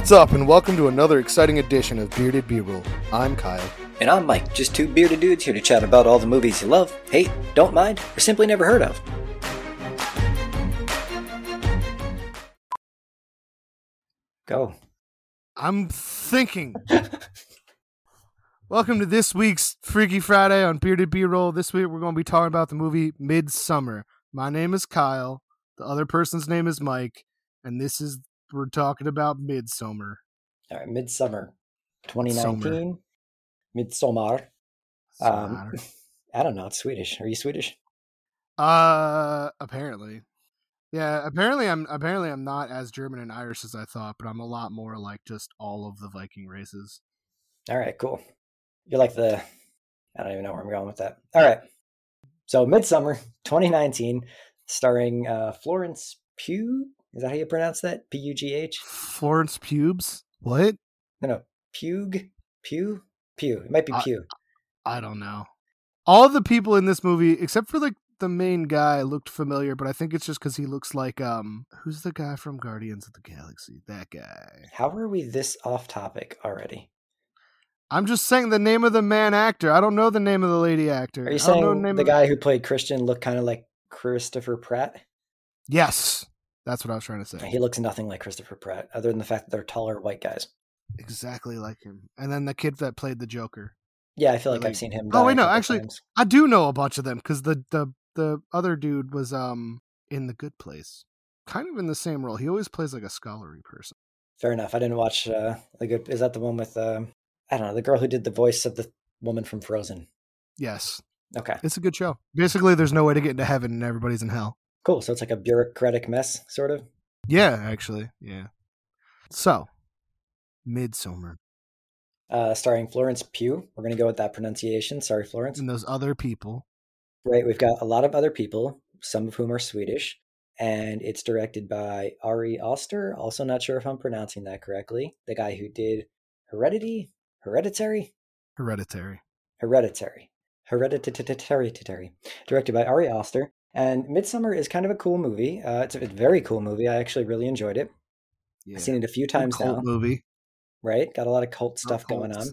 What's up, and welcome to another exciting edition of Bearded B-Roll. I'm Kyle. And I'm Mike, just two bearded dudes here to chat about all the movies you love, hate, don't mind, or simply never heard of. Go. I'm thinking. welcome to this week's Freaky Friday on Bearded B-Roll. This week we're going to be talking about the movie Midsummer. My name is Kyle. The other person's name is Mike, and this is we're talking about Midsummer. All right, Midsummer 2019. Midsommar. Um, I don't know, it's Swedish. Are you Swedish? Uh, apparently, yeah. Apparently, I'm apparently I'm not as German and Irish as I thought, but I'm a lot more like just all of the Viking races. All right, cool. You're like the. I don't even know where I'm going with that. All right. So, Midsummer 2019, starring uh, Florence Pugh. Is that how you pronounce that? P U G H? Florence Pubes. What? No, no. Pugh? Pew? Pew. It might be Uh, Pew. I don't know. All the people in this movie, except for like the main guy, looked familiar, but I think it's just because he looks like um, who's the guy from Guardians of the Galaxy? That guy. How are we this off topic already? I'm just saying the name of the man actor. I don't know the name of the lady actor. Are you I saying the of- guy who played Christian looked kind of like Christopher Pratt? Yes, that's what I was trying to say. He looks nothing like Christopher Pratt, other than the fact that they're taller white guys. Exactly like him. And then the kid that played the Joker. Yeah, I feel like Really? I've seen him. Oh, wait, no, actually- times. I do know a bunch of them because the the the other dude was um in the Good Place, kind of in the same role. He always plays like a scholarly person. fair enough. I didn't watch uh, the good. Is that the one with um, I don't know the girl who did the voice of the woman from Frozen? Yes, Okay, it's a good show. Basically, there's no way to get into heaven and everybody's in hell. Cool. So it's like a bureaucratic mess, sort of. Yeah, actually, yeah. So, Midsummer Uh, starring Florence Pugh. We're gonna go with that pronunciation. Sorry, Florence. and those other people. Right, we've got a lot of other people, some of whom are Swedish, and it's directed by Ari Aster. Also, not sure if I'm pronouncing that correctly. The guy who did Heredity, Hereditary, Hereditary. Hereditary, Hereditary, directed by Ari Aster. And Midsummer is kind of a cool movie. Uh, it's a very cool movie. I actually really enjoyed it. Yeah. I've seen it a few times cult now. movie. Right, got a lot of cult stuff going on.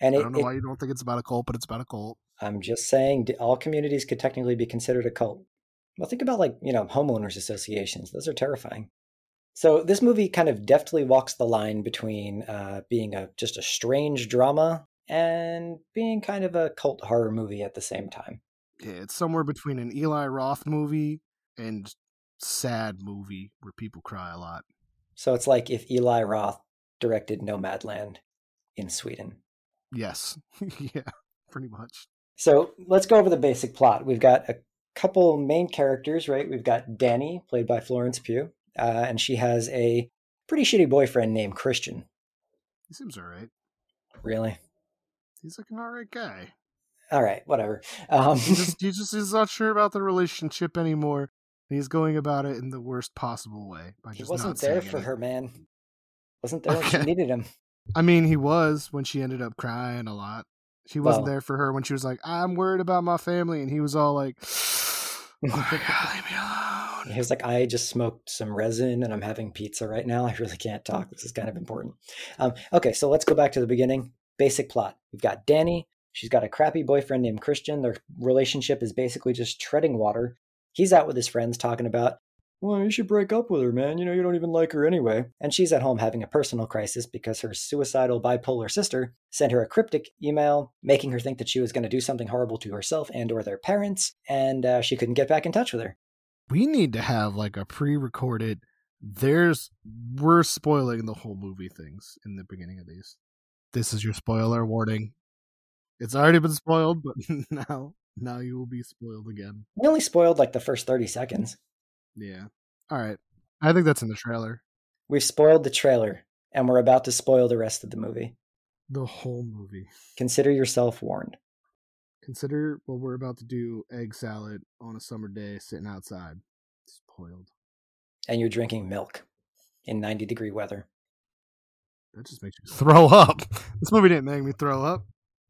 And I don't know it- why you don't think it's about a cult, but it's about a cult. I'm just saying, all communities could technically be considered a cult. Well, think about like, you know, homeowners associations. Those are terrifying. So this movie kind of deftly walks the line between uh, being a just a strange drama and being kind of a cult horror movie at the same time. Yeah, it's somewhere between an Eli Roth movie and sad movie where people cry a lot. So it's like if Eli Roth directed Nomadland in Sweden. Yes. yeah, pretty much. So let's go over the basic plot. We've got a couple main characters, right? We've got Danny, played by Florence Pugh, uh, and she has a pretty shitty boyfriend named Christian. He seems alright. Really? He's like an alright guy. All right, whatever. Um, He just he just is not sure about the relationship anymore. He's going about it in the worst possible way. By he just wasn't not there for anything. her, man. Wasn't there when she needed him. I mean, he was when she ended up crying a lot. She wasn't Well- there for her when she was like, "I'm worried about my family," and he was all like, "Oh my god, leave me alone." He was like, I just smoked some resin and I'm having pizza right now. I really can't talk. This is kind of important. Um, okay, so let's go back to the beginning. Basic plot. We've got Danny. She's got a crappy boyfriend named Christian. Their relationship is basically just treading water. He's out with his friends talking about, well, you should break up with her, man. You know, you don't even like her anyway. And she's at home having a personal crisis because her suicidal bipolar sister sent her a cryptic email making her think that she was going to do something horrible to herself and or their parents, and uh, she couldn't get back in touch with her. We need to have like a pre-recorded. There's we're spoiling the whole movie things in the beginning of these. This is your spoiler warning. It's already been spoiled, but now now you will be spoiled again. We only spoiled like the first 30 seconds. Yeah. All right. I think that's in the trailer. We've spoiled the trailer, and we're about to spoil the rest of the movie. The whole movie. Consider yourself warned. Consider what we're about to do egg salad on a summer day sitting outside. Spoiled. And you're drinking milk in 90 degree weather. That just makes you throw up. This movie didn't make me throw up.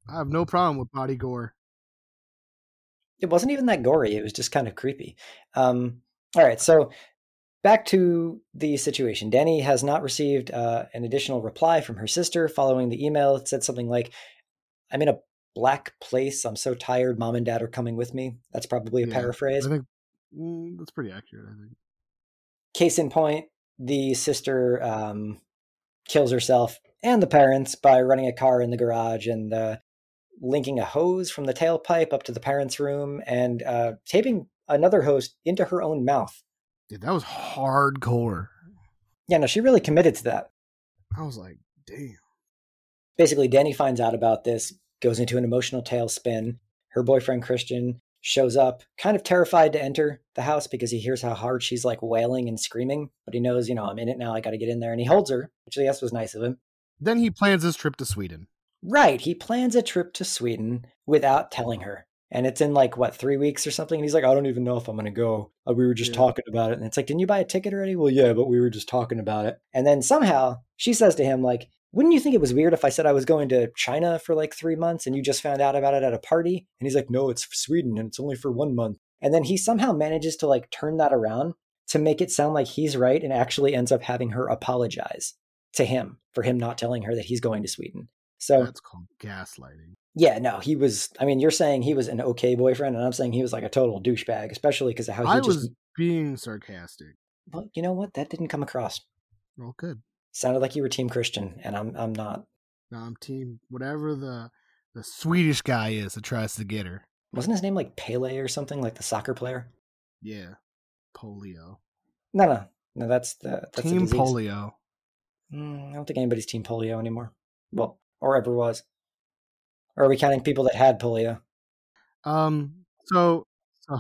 I have no problem with body gore. It wasn't even that gory, it was just kind of creepy. Um, all right, so back to the situation. Danny has not received uh, an additional reply from her sister following the email. It said something like, I'm in a black place. I'm so tired. Mom and dad are coming with me. That's probably a Yeah, paraphrase. I think mm, that's pretty accurate. I think. Case in point, the sister um, kills herself and the parents by running a car in the garage and uh, linking a hose from the tailpipe up to the parents' room and uh, taping another hose into her own mouth. Dude, that was hardcore. Yeah, no, she really committed to that. I was like, damn. basically Danny finds out about this, goes into an emotional tailspin. Her boyfriend Christian shows up, kind of terrified to enter the house because he hears how hard she's like wailing and screaming, but he knows, you know, I'm in it now, I got to get in there and he holds her, which I guess was nice of him. Then he plans his trip to Sweden. Right, he plans a trip to Sweden without telling her. And it's in like what, 3 weeks or something and he's like, I don't even know if I'm going to go. Uh, we were just Yeah. talking about it. And it's like, "Didn't you buy a ticket already?" Well, yeah, but we were just talking about it. And then somehow she says to him like, wouldn't you think it was weird if I said I was going to China for like three months and you just found out about it at a party? And he's like, no, it's Sweden and it's only for one month. And then he somehow manages to like turn that around to make it sound like he's right and actually ends up having her apologize to him for him not telling her that he's going to Sweden. So That's called gaslighting. yeah, no, he was. I mean, you're saying he was an okay boyfriend, and I'm saying he was like a total douchebag, especially because of how he I just. was being sarcastic. Well, you know what? That didn't come across. Well, good. Sounded like you were Team Christian, and I'm. I'm not. Now I'm team whatever the the Swedish guy is that tries to get her. Wasn't his name like Pele or something, like the soccer player? Yeah, polio. No, no, no. That's the that's team polio. Mm, I don't think anybody's Team Polio anymore. Well, or ever was. Or are we counting people that had polio? Um. So so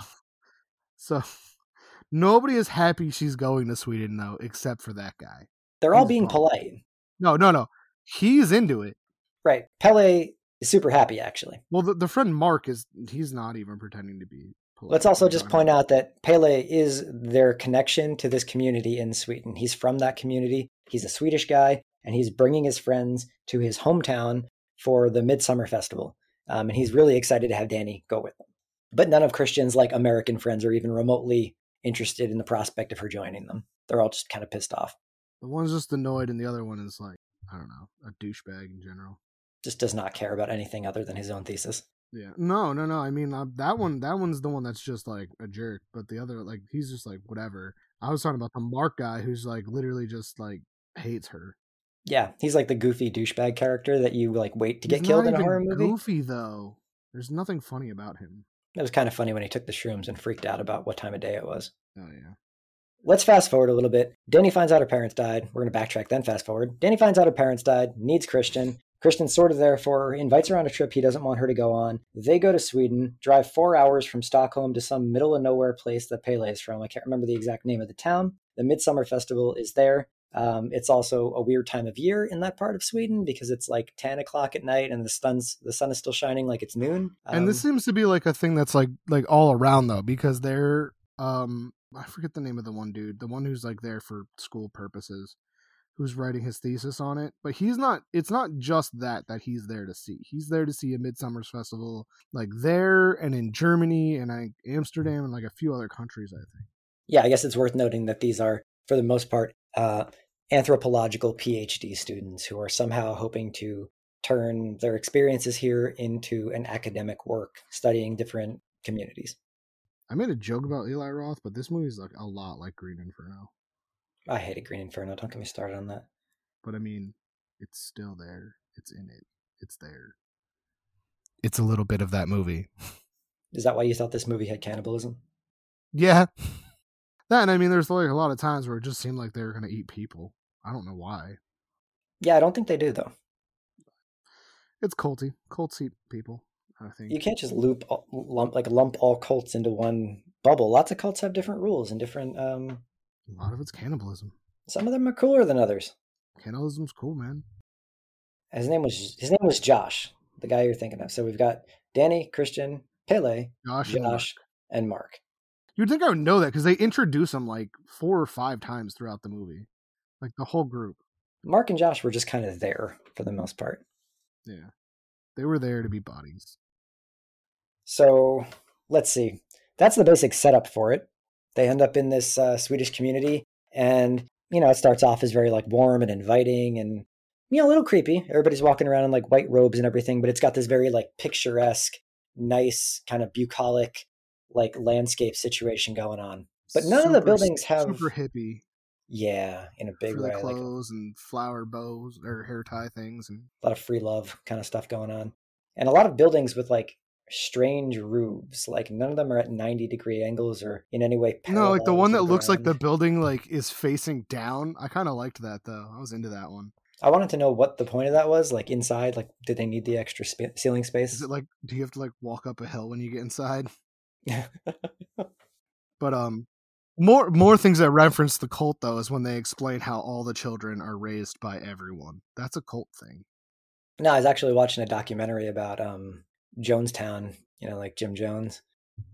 so nobody is happy she's going to Sweden though, except for that guy. They're all He's being bummed. polite, No, no, no. He's into it. right? Pele is super happy, actually. Well, the, the friend Mark is. He's not even pretending to be. Polite. Let's also just point out that Pele is their connection to this community in Sweden. He's from that community. He's a Swedish guy, and he's bringing his friends to his hometown for the Midsummer Festival. Um, and he's really excited to have Danny go with them. But none of Christian's like American friends are even remotely interested in the prospect of her joining them. They're all just kind of pissed off. The one's just annoyed, and the other one is like, I don't know, a douchebag in general. Just does not care about anything other than his own thesis. Yeah. No, no, no. I mean, uh, that one, that one's the one that's just like a jerk. But the other, like, he's just like whatever. I was talking about the Mark guy who's like literally just like hates her. Yeah, he's like the goofy douchebag character that you like wait to get He's killed not in a horror movie. Goofy though. There's nothing funny about him. It was kind of funny when he took the shrooms and freaked out about what time of day it was. Oh yeah. Let's fast forward a little bit. Danny finds out her parents died. We're going to backtrack, then fast forward. Danny finds out her parents died, needs Christian. Christian's sort of there for her, invites her on a trip he doesn't want her to go on. They go to Sweden, drive four hours from Stockholm to some middle of nowhere place that Pele is from. I can't remember the exact name of the town. The Midsummer Festival is there. Um, it's also a weird time of year in that part of Sweden because it's like 10 o'clock at night and the sun's the sun is still shining like it's noon. and this Um, seems to be like a thing that's like like all around though because they're um I forget the name of the one dude, the one who's like there for school purposes, who's writing his thesis on it. But he's not. It's not just that that he's there to see. He's there to see a Midsummer's Festival like there and in Germany and I Amsterdam and like a few other countries. I think. yeah, I guess it's worth noting that these are, for the most part, uh, anthropological PhD students who are somehow hoping to turn their experiences here into an academic work studying different communities. I made a joke about Eli Roth, but this movie's like a lot like Green Inferno. I hated Green Inferno. Don't get me started on that. But I mean, it's still there. It's in it. It's there. It's a little bit of that movie. Is that why you thought this movie had cannibalism? Yeah. That and I mean there's like a lot of times where it just seemed like they were gonna eat people. I don't know why. Yeah, I don't think they do though. It's culty. Cults eat people, I think. You can't just loop all- lump like lump all cults into one bubble. Lots of cults have different rules and different. Um, A lot of it's cannibalism. some of them are cooler than others. Cannibalism's cool, man. His name was his name was Josh, the guy you're thinking of. So we've got Danny, Christian, Pele, Josh, and Mark. Josh, and Mark. You'd think I would know that because they introduce them like four or five times throughout the movie. Like the whole group. Mark and Josh were just kind of there for the most part. Yeah. They were there to be bodies. So let's see. That's the basic setup for it. They end up in this uh, Swedish community. And, you know, it starts off as very like warm and inviting and, you know, a little creepy. Everybody's walking around in like white robes and everything, but it's got this very like picturesque, nice, kind of bucolic, like landscape situation going on. But none of the buildings have, super hippie yeah, in a big for way, the like uh clothes and flower bows or hair tie things and a lot of free love kind of stuff going on. And a lot of buildings with like strange roofs. Like none of them are at 90 degree angles or in any way no like the one that looks like the building like is facing down i kind of liked that though i was into that one I wanted to know what the point of that was. Like inside, like did they need the extra spa- ceiling space? is it like do you have to like walk up a hill when you get inside but um more more things that reference the cult though is when they explain how all the children are raised by everyone that's a cult thing no, I was actually watching a documentary about um Jonestown. You know, like Jim Jones.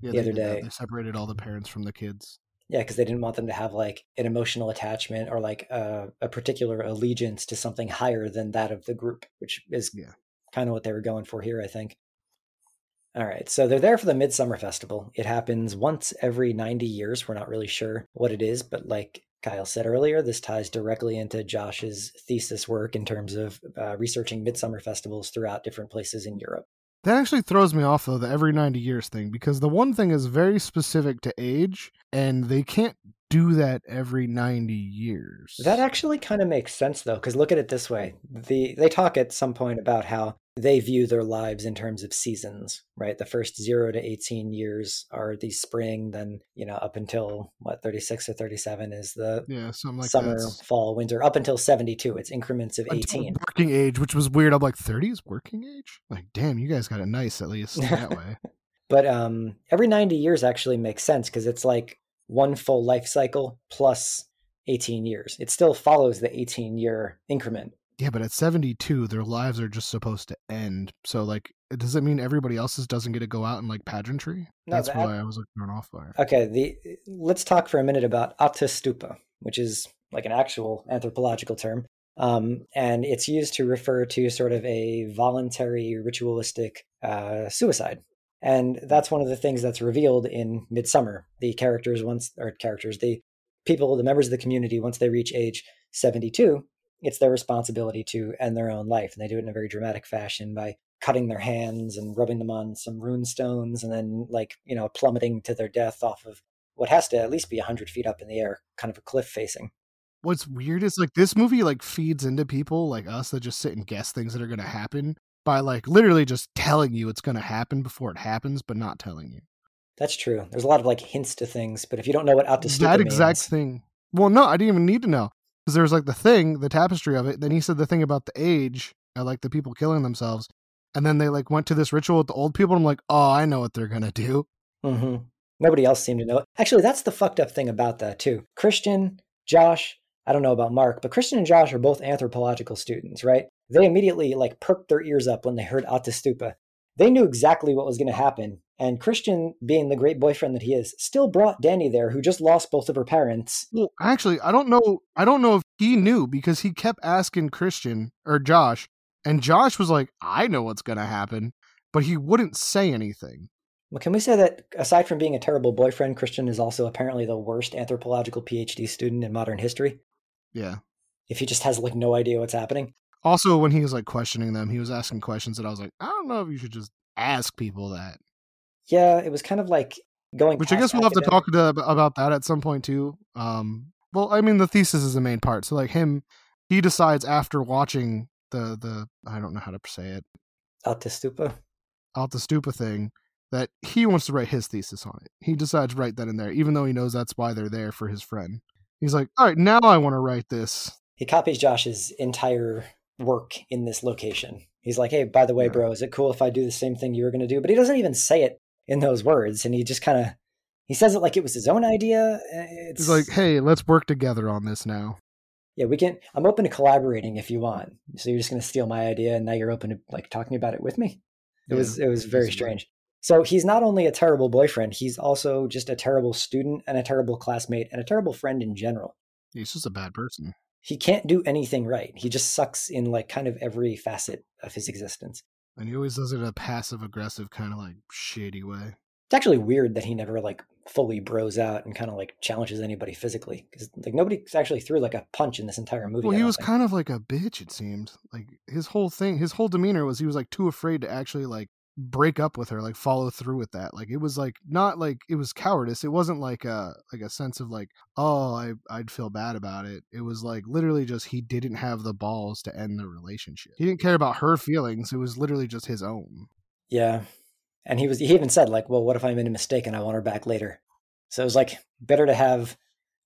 yeah The other did that. day. they separated all the parents from the kids Yeah, because they didn't want them to have like an emotional attachment or like a, a particular allegiance to something higher than that of the group, which is Yeah. kind of what they were going for here, I think. All right, so they're there for the Midsummer Festival. It happens once every 90 years. We're not really sure what it is, but like Kyle said earlier, this ties directly into Josh's thesis work in terms of uh, researching Midsummer festivals throughout different places in Europe. That actually throws me off though, the every 90 years thing, because the one thing is very specific to age, and they can't do that every 90 years. That actually kind of makes sense though, because look at it this way: the they talk at some point about how they view their lives in terms of seasons, right? The first zero to eighteen years are the spring, then you know up until what thirty six or thirty seven is the yeah, something like summer, that. fall, winter, up until seventy two. It's increments of Until eighteen. working age, which was weird. I'm like, 30 is working age? Like, damn, you guys got it nice at least that way. But um, every ninety years actually makes sense because it's like one full life cycle plus eighteen years. It still follows the eighteen year increment. Yeah, but at 72, their lives are just supposed to end. So, like, does it mean everybody else's doesn't get to go out in like pageantry? No, That's why I was like thrown off by it. Okay, the let's talk for a minute about autostupa, which is like an actual anthropological term. Um, and it's used to refer to sort of a voluntary ritualistic uh, suicide. And that's one of the things that's revealed in Midsummer. The characters once or characters, the people, the members of the community, once they reach age 72, it's their responsibility to end their own life. And they do it in a very dramatic fashion by cutting their hands and rubbing them on some rune stones and then like, you know, plummeting to their death off of what has to at least be 100 feet up in the air, kind of a cliff facing. What's weird is like this movie like feeds into people like us that just sit and guess things that are going to happen by like literally just telling you it's going to happen before it happens, but not telling you. That's true. There's a lot of like hints to things, but if you don't know what autostupa that exact means, thing. Well, no, I didn't even need to know because there was like the thing, the tapestry of it. Then he said the thing about the age, uh, like the people killing themselves, and then they like went to this ritual with the old people. And I'm like, oh, I know what they're gonna do. hmm nobody else seemed to know. it. Actually, that's the fucked up thing about that too. Christian, Josh, I don't know about Mark, but Christian and Josh are both anthropological students, right? They immediately like perked their ears up when they heard autostupa. They knew exactly what was going to happen. And Christian, being the great boyfriend that he is, still brought Danny there, who just lost both of her parents. Well, actually, I don't know. I don't know if he knew because he kept asking Christian or Josh, and Josh was like, I know what's gonna happen, but he wouldn't say anything. Well, can we say that aside from being a terrible boyfriend, Christian is also apparently the worst anthropological PhD student in modern history? Yeah. If he just has like no idea what's happening. Also, when he was like questioning them, he was asking questions that I was like, I don't know if you should just ask people that. Yeah, it was kind of like going. Which I guess we'll have to talk to, about that at some point too. Um, well, I mean, the thesis is the main part. So like him, he decides after watching the the I don't know how to say it Autostupa. out the stupa thing that he wants to write his thesis on it. He decides to write that in there, even though he knows that's why they're there for his friend. He's like, all right, now I want to write this. He copies Josh's entire work in this location. He's like, "Hey, by the way, Yeah. bro, is it cool if I do the same thing you were going to do?" But he doesn't even say it in those words, and he just kind of he says it like it was his own idea. Eh, it's He's like, hey, let's work together on this now. yeah, we can. I'm open to collaborating if you want. So you're just going to steal my idea, and now you're open to like talking about it with me. It Yeah, was it was very strange. So he's not only a terrible boyfriend, he's also just a terrible student and a terrible classmate and a terrible friend in general. He's just a bad person. He can't do anything right. He just sucks in like kind of every facet of his existence. And he always does it in a passive aggressive kind of like shady way. It's actually weird that he never like fully bros out and kind of like challenges anybody physically because like nobody actually threw like a punch in this entire movie. Well, he was think. kind of like a bitch. It seemed like his whole thing, his whole demeanor was he was like too afraid to actually like break up with her, like follow through with that. Like it was like not like it was cowardice. It wasn't like a like a sense of like oh I I'd feel bad about it. It was like literally just he didn't have the balls to end the relationship. He didn't care about her feelings. It was literally just his own. Yeah. And he was he even said like, well, what if I made a mistake and I want her back later? So it was like better to have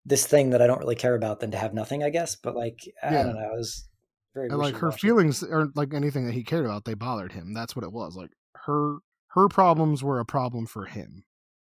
this thing that I don't really care about than to have nothing, I guess. But like I Yeah. don't know, it was very And like her feelings aren't like anything that he cared about. They bothered him. That's what it was. Like her her problems were a problem for him.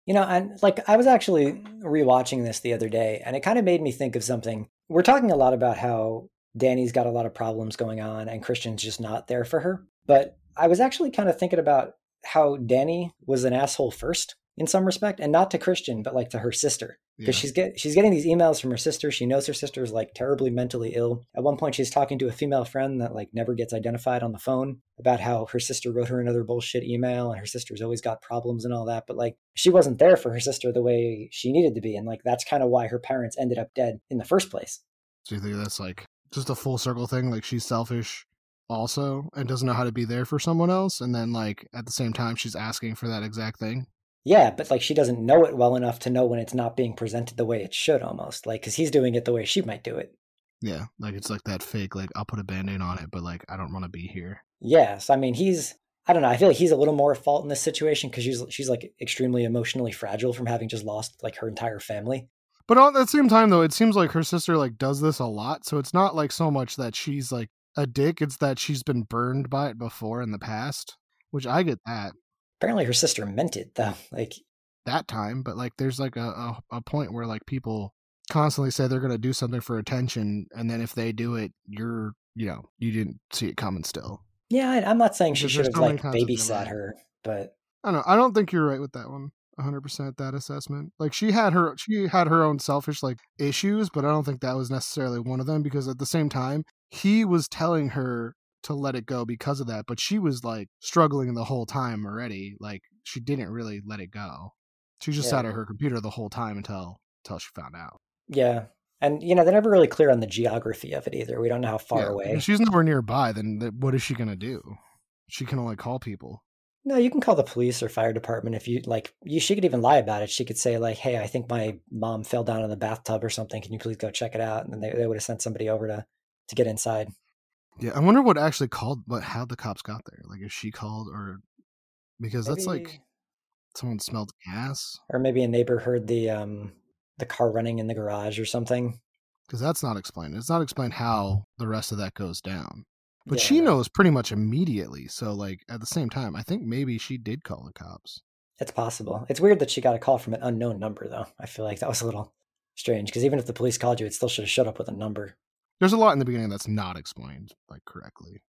You know, and like I was actually rewatching this the other day, and it kind of made me think of something. We're talking a lot about how Danny's got a lot of problems going on, and Christian's just not there for her. But I was actually kind of thinking about how Danny was an asshole first in some respect, and not to Christian, but like to her sister, because Yeah. she's get she's getting these emails from her sister. She knows her sister is like terribly mentally ill. At one point, she's talking to a female friend that like never gets identified on the phone about how her sister wrote her another bullshit email, and her sister's always got problems and all that. But like she wasn't there for her sister the way she needed to be, and like that's kind of why her parents ended up dead in the first place. So you think that's like just a full circle thing? Like she's selfish also and doesn't know how to be there for someone else, and then like at the same time she's asking for that exact thing. Yeah, but like she doesn't know it well enough to know when it's not being presented the way it should almost. Like cuz he's doing it the way she might do it. Yeah, like it's like that fake. Like I'll put a band-aid on it, but like I don't want to be here. Yes, I mean he's I don't know. I feel like he's a little more at fault in this situation cuz she's she's like extremely emotionally fragile from having just lost like her entire family. But at the same time, though, it seems like her sister like does this a lot. So it's not like so much that she's like a dick; it's that she's been burned by it before in the past. Which I get that Apparently her sister meant it though. Like that time, but like there's like a a, a point where like people constantly say they're gonna do something for attention, and then if they do it, you're you know you didn't see it coming. Still, yeah, I, I'm not saying she should have so like times that they're babysat her, but I don't know. I don't think you're right with that one. 100% that assessment. Like she had her she had her own selfish like issues, but I don't think that was necessarily one of them because at the same time, he was telling her to let it go because of that, but she was like struggling the whole time already. Like she didn't really let it go. She just Yeah. sat at her computer the whole time until until she found out. yeah. And you know, they're never really clear on the geography of it either. We don't know how far Yeah, away. If she's nowhere nearby, then what is she gonna do? She can only call people. No, you can call the police or fire department if you like. You she could even lie about it. She could say like, "Hey, I think my mom fell down in the bathtub or something. Can you please go check it out?" And then they, they would have sent somebody over to to get inside. Yeah, I wonder what actually called, what how the cops got there. Like, if she called or because that's like someone smelled gas. or maybe a neighbor heard the um the car running in the garage or something. Because that's not explained. It's not explained how the rest of that goes down. But Yeah, she knows pretty much immediately. So, like at the same time, I think maybe she did call the cops. It's possible. It's weird that she got a call from an unknown number though. I feel like that was a little strange because even if the police called you, it still should have showed up with a number. There's a lot in the beginning that's not explained like correctly.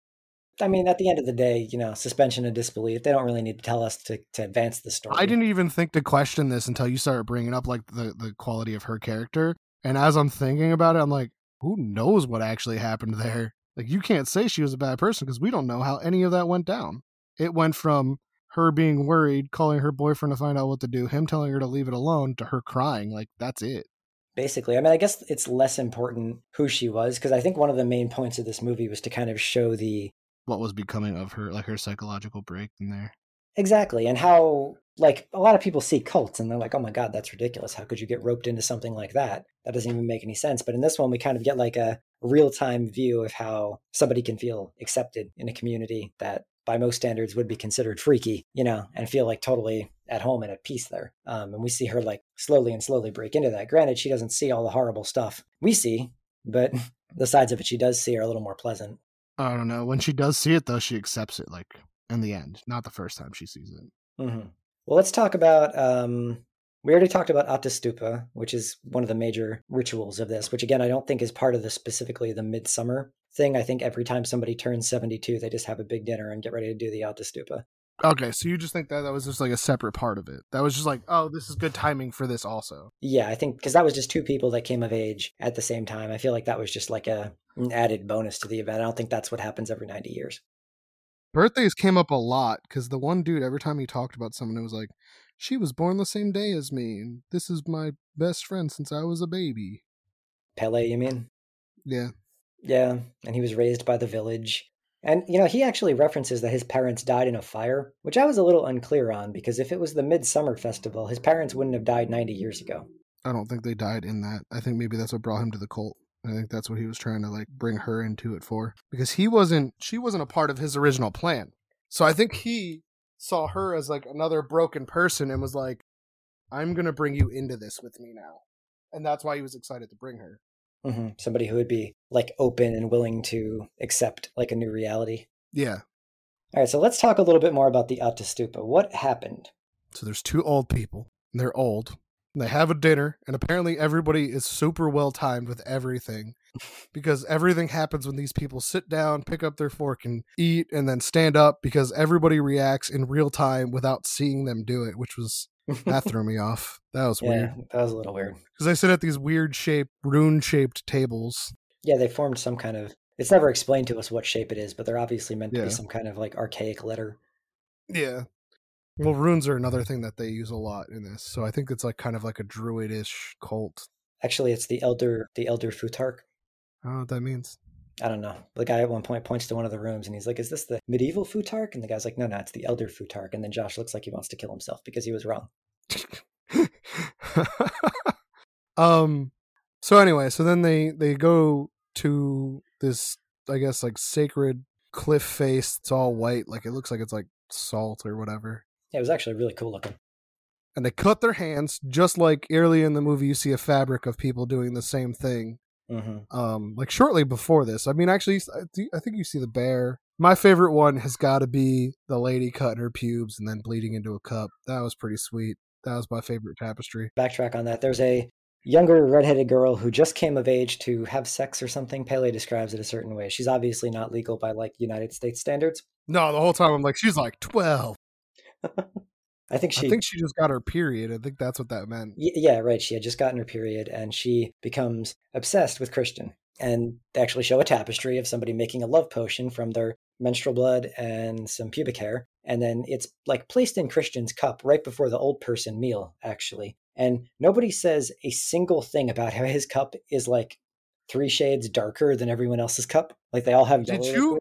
I mean, at the end of the day, you know, suspension of disbelief. They don't really need to tell us to, to advance the story. I didn't even think to question this until you started bringing up like the the quality of her character. And as I'm thinking about it, I'm like, who knows what actually happened there? Like, you can't say she was a bad person because we don't know how any of that went down. It went from her being worried, calling her boyfriend to find out what to do, him telling her to leave it alone, to her crying. Like, that's it. Basically, I mean, I guess it's less important who she was because I think one of the main points of this movie was to kind of show the What was becoming of her, like her psychological break in there. exactly and how like a lot of people see cults and they're like, oh my god, that's ridiculous. How could you get roped into something like that? That doesn't even make any sense. But in this one, we kind of get like a real time view of how somebody can feel accepted in a community that by most standards would be considered freaky, you know, and feel like totally at home and at peace there. Um, and we see her like slowly and slowly break into that. Granted, she doesn't see all the horrible stuff we see, but the sides of it she does see are a little more pleasant. I don't know. When she does see it, though, she accepts it, like, in the end, not the first time she sees it. hmm Well, let's talk about. Um, we already talked about Ättestupa, which is one of the major rituals of this. Which again, I don't think is part of the specifically the midsummer thing. I think every time somebody turns seventy-two, they just have a big dinner and get ready to do the Ättestupa. Okay, so you just think that that was just like a separate part of it. That was just like, oh, this is good timing for this also. Yeah, I think because that was just two people that came of age at the same time. I feel like that was just like a an added bonus to the event. I don't think that's what happens every ninety years. Birthdays came up a lot because the one dude, every time he talked about someone, it was like, she was born the same day as me, and this is my best friend since I was a baby. Pele, you mean? Yeah. Yeah, and he was raised by the village. And, you know, he actually references that his parents died in a fire, which I was a little unclear on because if it was the Midsummer Festival, his parents wouldn't have died 90 years ago. I don't think they died in that. I think maybe that's what brought him to the cult. I think that's what he was trying to like bring her into it for because he wasn't she wasn't a part of his original plan. So I think he saw her as like another broken person and was like I'm going to bring you into this with me now. And that's why he was excited to bring her. Hmm Somebody who would be like open and willing to accept like a new reality. Yeah. All right, so let's talk a little bit more about the Ättestupa. What happened? So there's two old people. And they're old. And they have a dinner, and apparently everybody is super well timed with everything because everything happens when these people sit down, pick up their fork, and eat, and then stand up because everybody reacts in real time without seeing them do it, which was that threw me off. That was yeah, weird that was a little weird. because they sit at these weird shaped, rune shaped tables. Yeah, they formed some kind of. It's never explained to us what shape it is, but they're obviously meant to Yeah. be some kind of like archaic letter. Yeah. Well, runes are another thing that they use a lot in this, so I think it's like kind of like a druidish cult. Actually, it's the elder, the elder Futhark. I don't know what that means. I don't know. The guy at one point points to one of the rooms and he's like, "Is this the medieval Futhark?" And the guy's like, "No, no, it's the elder Futhark." And then Josh looks like he wants to kill himself because he was wrong. um so anyway so then they they go to this i guess like sacred cliff face it's all white like it looks like it's like salt or whatever Yeah, it was actually really cool looking. and they cut their hands just like early in the movie you see a fabric of people doing the same thing hmm um like shortly before this i mean actually i I think you see the bear my favorite one has got to be the lady cutting her pubes and then bleeding into a cup that was pretty sweet that was my favorite tapestry Backtrack on that. There's a younger redheaded girl who just came of age to have sex or something. Pele describes it a certain way. She's obviously not legal by like United States standards. no the whole time i'm like she's like 12 I think she I think she just got her period. I think that's what that meant. Yeah, right. She had just gotten her period and she becomes obsessed with Christian. And they actually show a tapestry of somebody making a love potion from their menstrual blood and some pubic hair. And then it's like placed in Christian's cup right before the old person meal, actually. And nobody says a single thing about how his cup is like three shades darker than everyone else's cup. Like they all have Did you-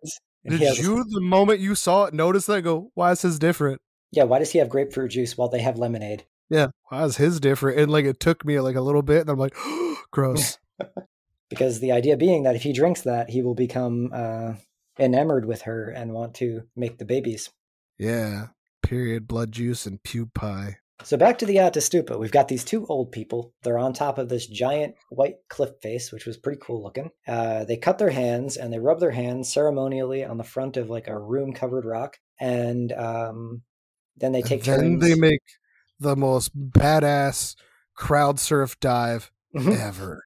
Did you, the moment you saw it, notice that? Go, why is his different? Yeah, why does he have grapefruit juice while they have lemonade? Yeah, why is his different? And like it took me like a little bit, and I'm like, gross. because the idea being that if he drinks that, he will become uh, enamored with her and want to make the babies. yeah, period, blood juice, and pube pie. So back to the Ättestupa, we've got these two old people. They're on top of this giant white cliff face, which was pretty cool looking. Uh, they cut their hands and they rub their hands ceremonially on the front of like a room-covered rock, and um, then they take then turns. they make the most badass crowd surf dive Mhm. ever.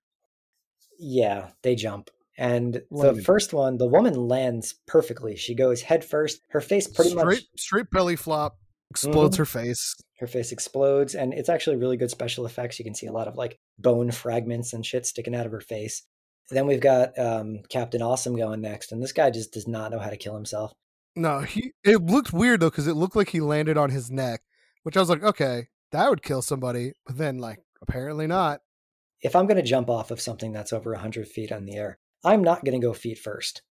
Yeah, they jump. And the it. first one, the woman lands perfectly. She goes head first. Her face pretty straight, much Mm-hmm. straight belly flop, explodes her face. her face explodes and it's actually really good special effects you can see a lot of like bone fragments and shit sticking out of her face then we've got um, captain awesome going next and this guy just does not know how to kill himself No, he. It looked weird though because it looked like he landed on his neck, which I was like, okay, that would kill somebody. But then, like, apparently not. if i'm going to jump off of something that's over 100 feet in the air i'm not going to go feet first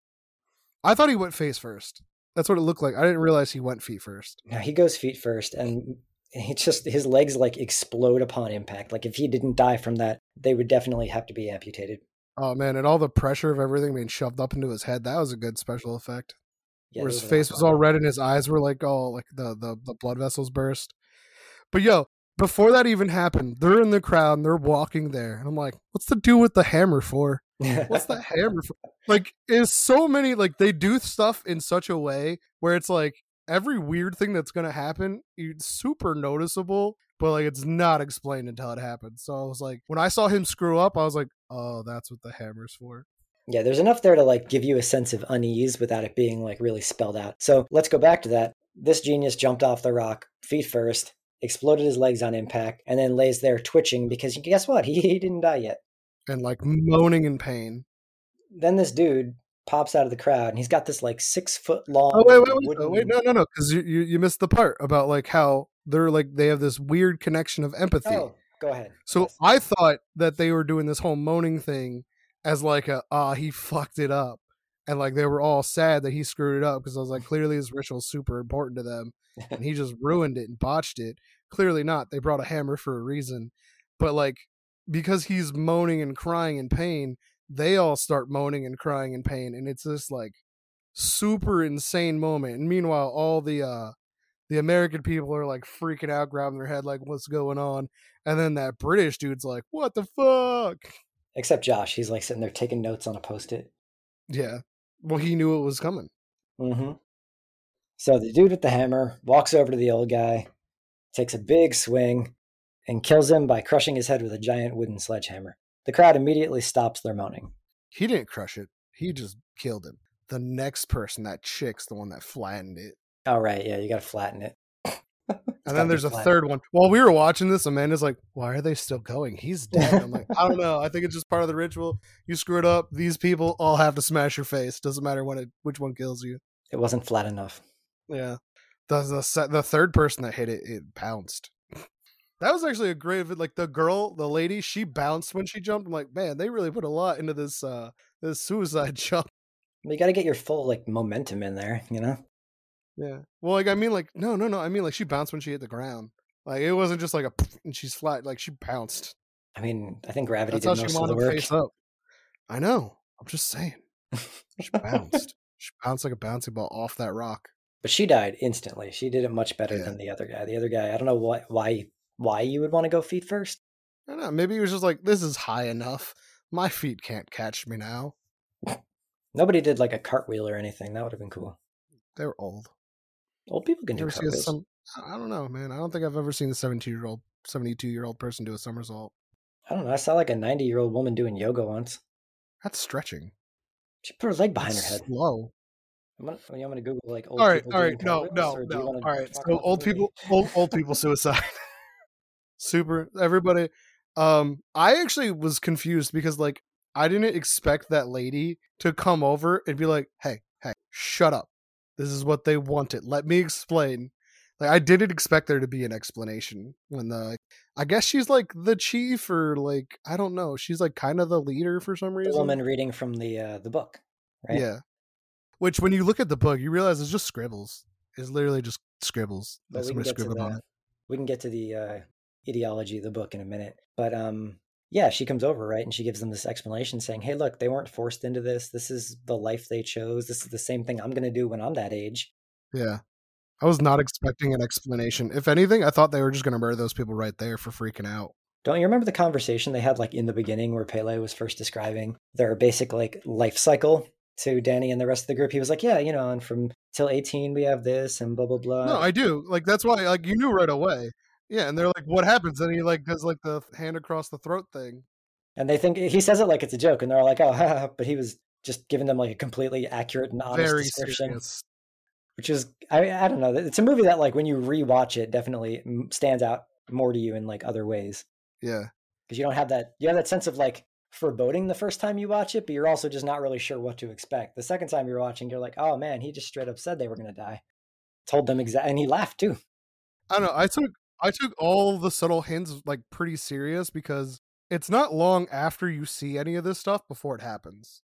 I thought he went face first. That's what it looked like. I didn't realize he went feet first. now he goes feet first and he just his legs like explode upon impact like if he didn't die from that they would definitely have to be amputated Oh man, and all the pressure of everything being shoved up into his head, that was a good special effect. Yeah, Where his those are a lot face was all red and his eyes were like all like the, the the blood vessels burst. But yo, before that even happened, they're in the crowd and they're walking there. And I'm like, what's the do with the hammer for? What's the hammer for? Like, is so many like they do stuff in such a way where it's like every weird thing that's gonna happen, it's super noticeable, but like it's not explained until it happens. So I was like, when I saw him screw up, I was like, oh, that's what the hammer's for. Yeah, there's enough there to like give you a sense of unease without it being like really spelled out. So let's go back to that. This genius jumped off the rock, feet first, exploded his legs on impact, and then lays there twitching because guess what? He, he didn't die yet. And like moaning in pain. Then this dude pops out of the crowd and he's got this like six foot long. Oh wait, wait, wait, wooden- no, wait, no, no, no, because you, you you missed the part about like how they're like they have this weird connection of empathy. Oh, go ahead. So Yes. I thought that they were doing this whole moaning thing as like a ah he fucked it up, and like they were all sad that he screwed it up because I was like clearly this ritual's super important to them, and he just ruined it and botched it. Clearly not. They brought a hammer for a reason, but like because he's moaning and crying in pain, they all start moaning and crying in pain, and it's this like super insane moment. And meanwhile, all the uh the American people are like freaking out, grabbing their head, like, what's going on? And then that British dude's like, what the fuck? Except Josh, he's like sitting there taking notes on a post-it. Yeah. Well, he knew it was coming. Mm-hmm. So the dude with the hammer walks over to the old guy, takes a big swing, and kills him by crushing his head with a giant wooden sledgehammer. The crowd immediately stops their moaning. He didn't crush it. He just killed him. The next person, that chick's the one that flattened it. All right, yeah, you got to flatten it. And then there's a third one. While we were watching this, Amanda's like, "Why are they still going? He's dead." I'm like, "I don't know. I think it's just part of the ritual. You screw it up. These people all have to smash your face. Doesn't matter when it, which one kills you." It wasn't flat enough. Yeah. The the the third person that hit it, it bounced. That was actually a great like the girl, the lady, she bounced when she jumped. I'm like, man, they really put a lot into this uh this suicide jump. You got to get your full like momentum in there, you know. Yeah. Well, like I mean, like no, no, no. I mean, like she bounced when she hit the ground. Like it wasn't just like a and she's flat. Like she bounced. I mean, I think gravity That's how did she most of the work. face up. I know. I'm just saying. She bounced. she bounced like a bouncing ball off that rock. But she died instantly. She did it much better Yeah. than the other guy. The other guy, I don't know why why why you would want to go feet first. I don't know. Maybe he was just like, this is high enough. My feet can't catch me now. Nobody did like a cartwheel or anything. That would have been cool. They were old. Old people can do cartwheels. some? I don't know, man. I don't think I've ever seen a 17 year old, 72 year old person do a somersault. I don't know. I saw like a 90 year old woman doing yoga once. That's stretching. She put her leg behind her head. slow. I'm gonna, I'm gonna Google like old All right, people all right. No, no, or do you no. All right. So old movie? people, old, old people suicide. Super. Everybody. Um, I actually was confused because like I didn't expect that lady to come over and be like, "Hey, hey, shut up. This is what they wanted. Let me explain." Like I didn't expect there to be an explanation when the I guess she's like the chief or like I don't know. She's like kind of the leader for some The reason. woman reading from the uh, the book, right? Yeah. Which when you look at the book, you realize it's just scribbles. It's literally just scribbles. But That we can get to scribbled on the it. we can get to the uh, ideology of the book in a minute. But um, yeah, she comes over right, and she gives them this explanation, saying, "Hey, look, they weren't forced into this. This is the life they chose. This is the same thing I'm gonna do when I'm that age." Yeah. I was not expecting an explanation. If anything, I thought they were just going to murder those people right there for freaking out. Don't you remember the conversation they had like in the beginning where Pele was first describing their basic like life cycle to Danny and the rest of the group? He was like, "Yeah, you know, and from till 18 we have this and blah blah blah." no, I do. Like that's why like you knew right away. Yeah, and they're like what happens? And he like does like the hand across the throat thing. and they think he says it like it's a joke, and they're like, "Oh," haha," but he was just giving them like a completely accurate and honest Very description. serious. which is I I don't know. It's a movie that like when you rewatch it, definitely stands out more to you in like other ways Yeah. because you don't have that you have that sense of like foreboding the first time you watch it, but you're also just not really sure what to expect. The second time you're watching, you're like, oh man, he just straight up said they were gonna die. Told them exactly, and he laughed too. I don't know. I took I took all the subtle hints like pretty serious because it's not long after you see any of this stuff before it happens.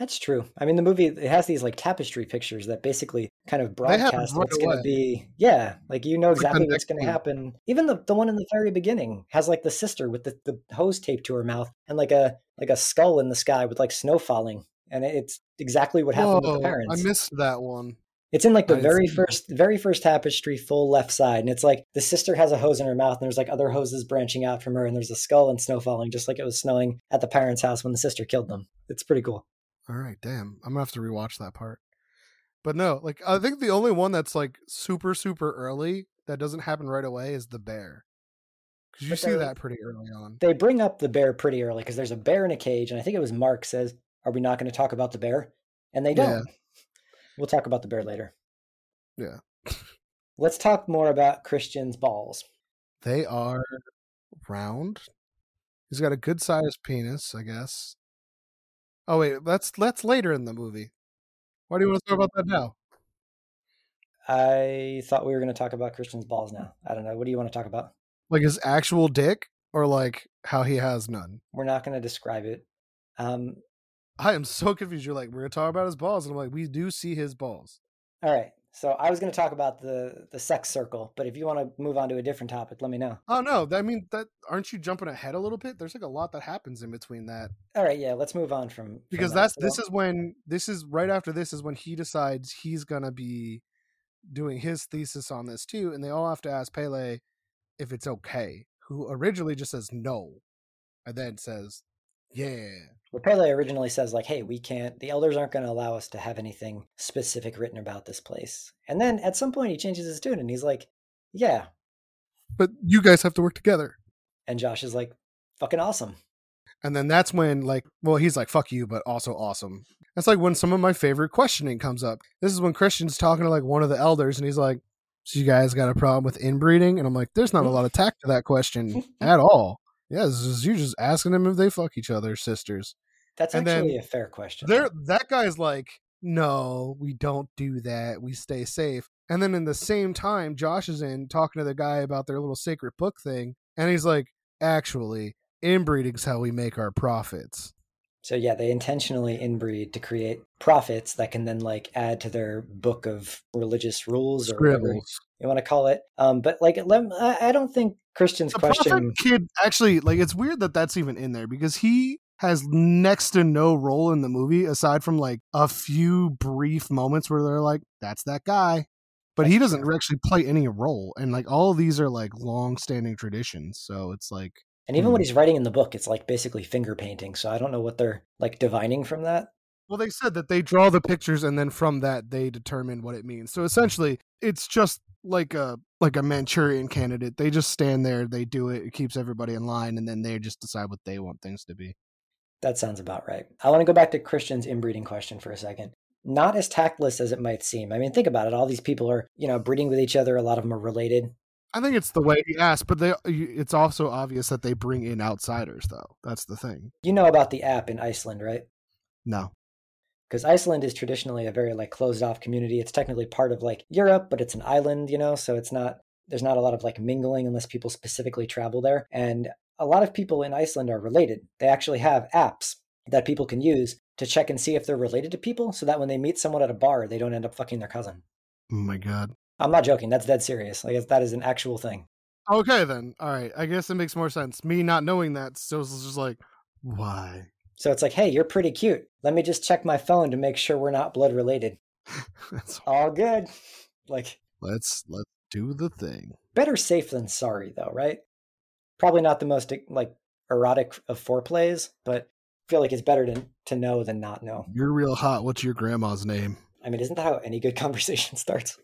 That's true. I mean, the movie it has these like tapestry pictures that basically kind of broadcast what's going to be. Yeah, like you know It's like the exactly what's going to happen. Even the the one in the very beginning has like the sister with the, the hose taped to her mouth and like a like a skull in the sky with like snow falling, and it's exactly what happened with the parents. I missed that one. It's in like the very first, very first tapestry, full left side, and it's like the sister has a hose in her mouth, and there's like other hoses branching out from her, and there's a skull and snow falling, just like it was snowing at the parents' house when the sister killed them. It's pretty cool. All right, damn. I'm gonna have to rewatch that part. But no, like I think the only one that's like super super early that doesn't happen right away is the bear. Because you But see that pretty early on. They bring up the bear pretty early because there's a bear in a cage, and I think it was Mark says, "Are we not going to talk about the bear?" And they don't. We'll talk about the bear later. Yeah. Let's talk more about Christian's balls. They are round. He's got a good sized penis, I guess. Oh wait, that's that's later in the movie. Why do you want to talk about that now? I thought we were going to talk about Christian's balls now. I don't know. What do you want to talk about? Like his actual dick, or like how he has none. We're not going to describe it. Um, I am so confused. You're like, we're gonna talk about his balls, and I'm like, we do see his balls. all right. So I was going to talk about the the sex circle, but if you want to move on to a different topic, let me know. Oh no, I mean that aren't you jumping ahead a little bit? There's like a lot that happens in between that. All right, yeah, let's move on from, from Because that. that's So- this is when this is right after this is when he decides he's gonna be doing his thesis on this too, and they all have to ask Pelle if it's okay, who originally just says no, and then says, Yeah. Well, Pelle originally says like, "Hey, we can't. The elders aren't going to allow us to have anything specific written about this place." And then at some point, he changes his tune and he's like, "Yeah." But you guys have to work together. And Josh is like, "Fucking awesome." And then that's when, like, well, he's like, fuck you, but also awesome. That's like when some of my favorite questioning comes up. This is when Christian's talking to like one of the elders and he's like, So you guys got a problem with inbreeding? And I'm like, There's not a lot of tact to that question at all. Yeah, this is, you're just asking them if they fuck each other, sisters. That's And actually a fair question. There, that guy's like, No, we don't do that. We stay safe. And then in the same time, Josh is in talking to the guy about their little sacred book thing. And he's like, Actually, inbreeding's how we make our profits. So yeah, they intentionally inbreed to create prophets that can then like add to their book of religious rules or whatever Scribbles. you want to call it. Um, but like, I don't think Christian's The question. kid actually like it's weird that that's even in there because he has next to no role in the movie aside from like a few brief moments where they're like that's that guy but he doesn't actually play any role and like all of these are like long standing traditions so it's like And even what Hmm. he's writing in the book, it's like basically finger painting. So I don't know what they're like divining from that. well they said that they draw the pictures and then from that they determine what it means so essentially it's just like a like a manchurian candidate they just stand there they do it it keeps everybody in line and then they just decide what they want things to be That sounds about right. I want to go back to Christian's inbreeding question for a second. Not as tactless as it might seem. I mean, think about it. All these people are, you know, breeding with each other. A lot of them are related. I think it's the way he asked, but they it's also obvious that they bring in outsiders though. That's the thing. You know about the app in Iceland, right? No. Because Iceland is traditionally a very like closed off community. It's technically part of like Europe, but it's an island, you know, so it's not there's not a lot of like mingling unless people specifically travel there. And a lot of people in Iceland are related. They actually have apps that people can use to check and see if they're related to people so that when they meet someone at a bar, they don't end up fucking their cousin. Oh my god. I'm not joking. That's dead serious. Like that is an actual thing. Okay then. All right. I guess it makes more sense. Me not knowing that, so it's just like, why? So it's like, hey, you're pretty cute. Let me just check my phone to make sure we're not blood related. That's, All good. Like let's let's do the thing. better safe than sorry, though, right? Probably not the most like erotic of foreplays, but I feel like it's better to to know than not know. You're real hot. What's your grandma's name? I mean, isn't that how any good conversation starts?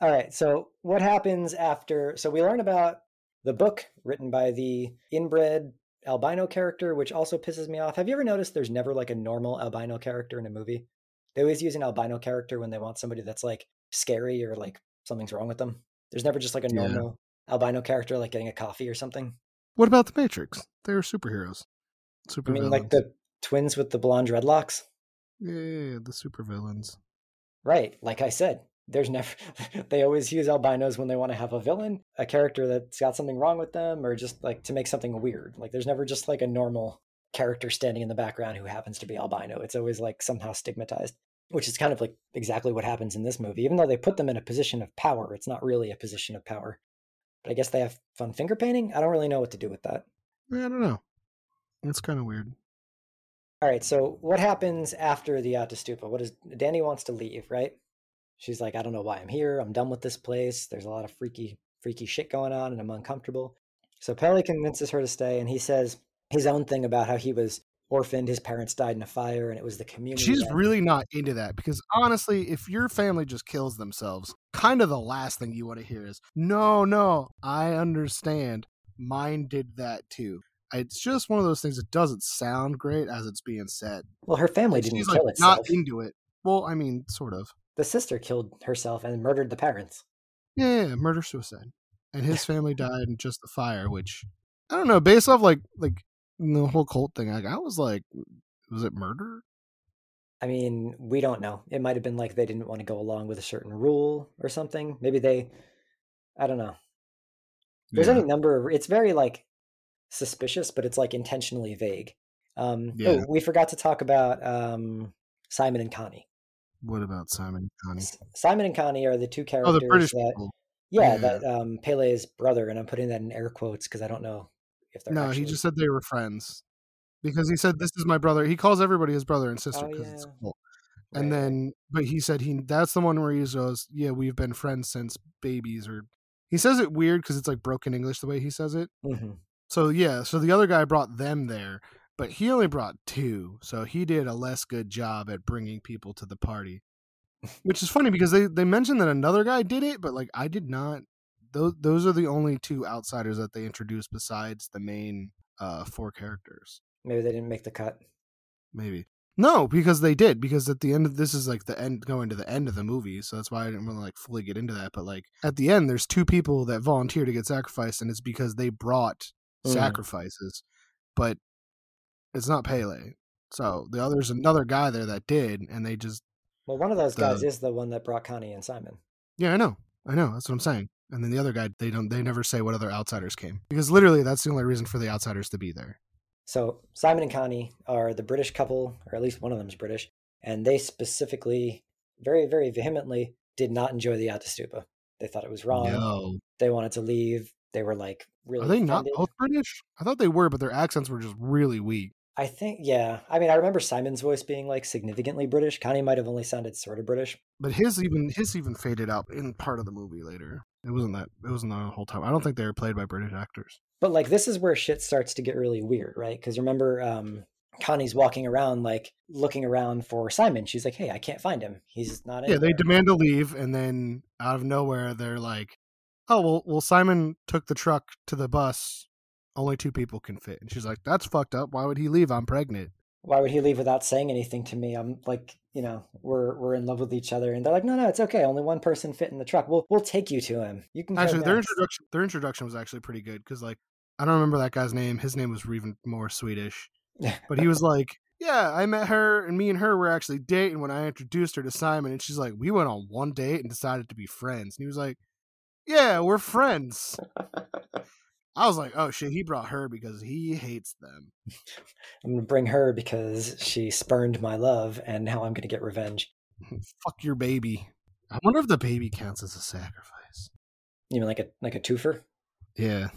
All right. So what happens after? So we learn about the book written by the inbred albino character, which also pisses me off. Have you ever noticed there's never like a normal albino character in a movie? They always use an albino character when they want somebody that's like scary or like something's wrong with them. There's never just like a Yeah. normal albino character like getting a coffee or something. What about the Matrix? They're superheroes. Super I mean, villains. like the twins with the blonde dreadlocks? yeah, yeah, yeah, the super villains. Right. Like I said, there's never, they always use albinos when they want to have a villain, a character that's got something wrong with them, or just like to make something weird. Like there's never just like a normal character standing in the background who happens to be albino. It's always like somehow stigmatized, which is kind of like exactly what happens in this movie. Even though they put them in a position of power, it's not really a position of power. But I guess they have fun finger painting. I don't really know what to do with that. I don't know. It's kind of weird. All right, so what happens after the Ättestupa? What is Danny wants to leave, right? She's like, I don't know why I'm here. I'm done with this place. There's a lot of freaky, freaky shit going on, and I'm uncomfortable. So Pelle convinces her to stay, and he says his own thing about how he was orphaned. His parents died in a fire, and it was the community. She's that- really not into that because honestly, if your family just kills themselves, kind of the last thing you want to hear is, no, no, I understand. Mine did that too. It's just one of those things that doesn't sound great as it's being said. well, her family didn't She's kill like itself. not into it. Well, I mean, sort of. The sister killed herself and murdered the parents. Yeah, yeah, yeah, murder suicide. And his family died in just the fire, which I don't know, based off like like the whole cult thing, like I was like was it murder? I mean, we don't know. It might have been like they didn't want to go along with a certain rule or something. Maybe they, I don't know. There's Yeah. any number of. It's very like suspicious, but it's like intentionally vague. Um, Yeah. Oh, we forgot to talk about um, Simon and Connie. What about Simon and Connie? Simon and Connie are the two characters Oh, the British that, people. yeah, Yeah. that um, Pelle's brother, and I'm putting that in air quotes because I don't know if they're No, actually. he just said they were friends because he said this is my brother. He calls everybody his brother and sister Oh, because it's cool. Right, And then, but he said he that's the one where he goes, "Yeah, we've been friends since babies." Or he says it weird because it's like broken English the way he says it. Mhm. So yeah, so the other guy brought them there, but he only brought two, so he did a less good job at bringing people to the party. Which is funny because they they mentioned that another guy did it, but like I did not. Those those are the only two outsiders that they introduced besides the main uh four characters. Maybe they didn't make the cut. Maybe. No, because they did. Because at the end of this is like the end going to the end of the movie, so that's why I didn't want to like fully get into that. But like at the end, there's two people that volunteer to get sacrificed, and it's because they brought Mm. sacrifices, but it's not Pelle. So the other's another guy there that did, and they just Well, one of those guys is the one that brought Connie and Simon. yeah, I know, I know, that's what I'm saying. And then the other guy, they don't, they never say what other outsiders came because literally that's the only reason for the outsiders to be there. So Simon and Connie are the British couple, or at least one of them is British, and they specifically, very, very vehemently, did not enjoy the Ättestupa. They thought it was wrong. No, They wanted to leave. They were like really. are they not both British? I thought they were, but their accents were just really weak. I think, yeah. I mean, I remember Simon's voice being like significantly British. Connie might have only sounded sort of British. But his even his even faded out in part of the movie later. It wasn't that. It wasn't the whole time. I don't think they were played by British actors. But like, this is where shit starts to get really weird, right? Because remember, um, Connie's walking around, like looking around for Simon. She's like, "Hey, I can't find him. He's not." Yeah, they demand to leave, and then out of nowhere, they're like, "Oh well, well, Simon took the truck to the bus. Only two people can fit." And she's like, "That's fucked up. Why would he leave? I'm pregnant." why would he leave without saying anything to me? I'm like, you know, we're we're in love with each other, and they're like, no, no, it's okay. Only one person fit in the truck. We'll we'll take you to him. You can Actually, their next." introduction their introduction was actually pretty good because like I don't remember that guy's name. His name was even more Swedish, but he was like, "Yeah, I met her, and me and her were actually dating when I introduced her to Simon." And she's like, "We went on one date and decided to be friends." And he was like, "Yeah, we're friends." I was like, "Oh shit!" He brought her because he hates them. I'm gonna bring her because she spurned my love, and now I'm gonna get revenge. Fuck your baby. I wonder if the baby counts as a sacrifice. You mean like a like a twofer? Yeah,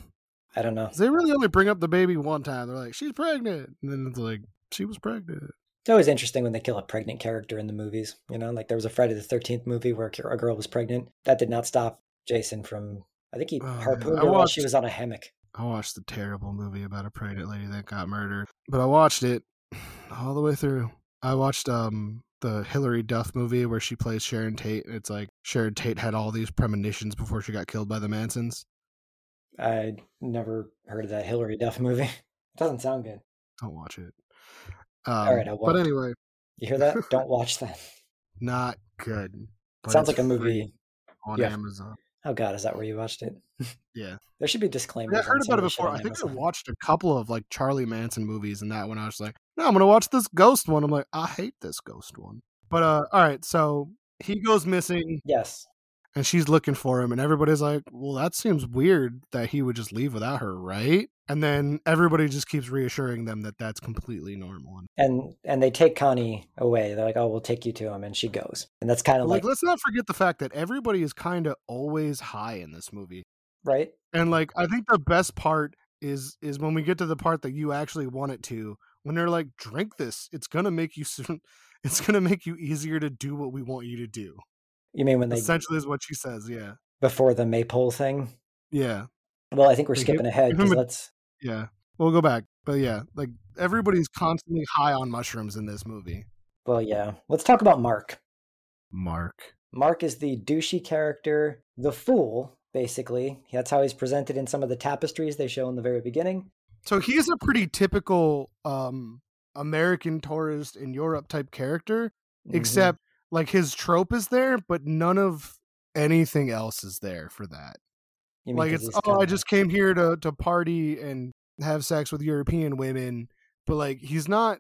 I don't know. they really only bring up the baby one time. They're like, "She's pregnant," and then it's like, "She was pregnant." It's always interesting when they kill a pregnant character in the movies. You know, like there was a Friday the Thirteenth movie where a girl was pregnant. That did not stop Jason from. I think he Oh, harpooned her while she was on a hammock. I watched the terrible movie about a pregnant lady that got murdered, but I watched it all the way through. I watched um the Hilary Duff movie where she plays Sharon Tate. and It's like Sharon Tate had all these premonitions before she got killed by the Mansons. I never heard of that Hilary Duff movie. It doesn't sound good. Don't watch it. Um, right, I but won't. anyway, You hear that? Don't watch that. not good. Sounds like a movie. on Yeah. Amazon. Oh God, is that where you watched it? Yeah. There should be Yeah, disclaimers. I heard about it of the shit before. I think I watched a couple of like Charlie Manson movies, and that one I was like, no, I'm gonna watch this ghost one. I'm like, I hate this ghost one. But uh, all right, so he goes missing, Yes. And she's looking for him, and everybody's like, well, that seems weird that he would just leave without her, right? And then everybody just keeps reassuring them that that's completely normal. And And they take Connie away. They're like, "Oh, we'll take you to him," and she goes. And that's kind of like, like, let's not forget the fact that everybody is kind of always high in this movie. right? And like I think the best part is is when we get to the part that you actually want it to when they're like drink this it's going to make you soon it's going to make you easier to do what we want you to do. You mean when they Essentially is what she says, yeah. before the maypole thing? Yeah. Well, I think we're They skipping ahead give because let's. Yeah. We'll go back. But yeah, like everybody's constantly high on mushrooms in this movie. Well, yeah. Let's talk about Mark. Mark. Mark is the douchey character, the fool, basically. That's how he's presented in some of the tapestries they show in the very beginning. So he's a pretty typical um American tourist in Europe type character, Mhm. except like his trope is there, but none of anything else is there for that. Like it's oh i just came here to to party and have sex with european women but like he's not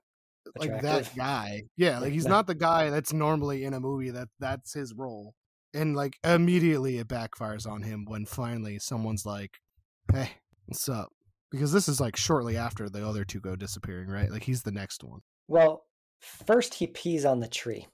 like that guy. Yeah, like he's not the guy that's normally in a movie that that's his role. And like immediately it backfires on him when finally someone's like, "Hey, what's up?" Because this is like shortly after the other two go disappearing, right? Like he's the next one. Well, first he pees on the tree.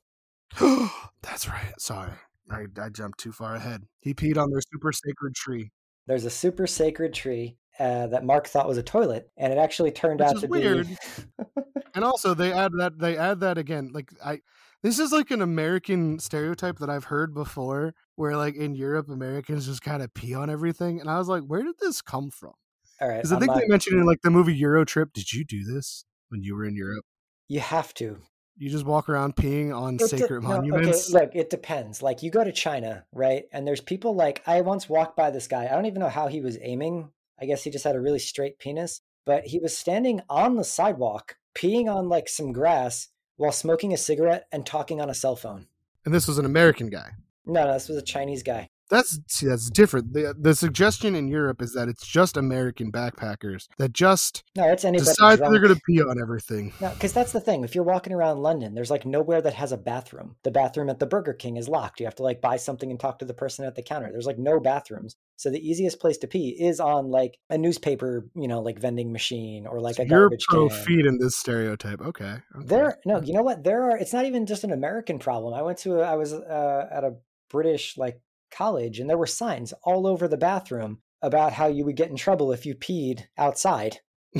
that's right. Sorry. I, I jumped too far ahead. He peed on their super sacred tree. There's a super sacred tree uh, that Mark thought was a toilet, and it actually turned Which out to weird. be. And also they add that they add that again. Like I this is like an American stereotype that I've heard before where like in Europe Americans just kind of pee on everything. And I was like, where did this come from? All right, Because I think not- they mentioned in like the movie Euro Trip. Did you do this when you were in Europe? you have to. You just walk around peeing on It de- sacred no, monuments. Okay, look, it depends. Like you go to China, right? And there's people like I once walked by this guy. I don't even know how he was aiming. I guess he just had a really straight penis, but he was standing on the sidewalk, peeing on like some grass while smoking a cigarette and talking on a cell phone. And this was an American guy. No, no, this was a Chinese guy. That's see, that's different. The the suggestion in Europe is that it's just American backpackers that just No, it's anybody. decide drunk. they're gonna pee on everything. No, because that's the thing. If you're walking around London, there's like nowhere that has a bathroom. The bathroom at the Burger King is locked. You have to like buy something and talk to the person at the counter. There's like no bathrooms. So the easiest place to pee is on like a newspaper, you know, like vending machine or like So a you're garbage pro can. feeding this stereotype. Okay. okay. There, no, you know what? There are. It's not even just an American problem. I went to. A, I was uh, at a British like college, and there were signs all over the bathroom about how you would get in trouble if you peed outside.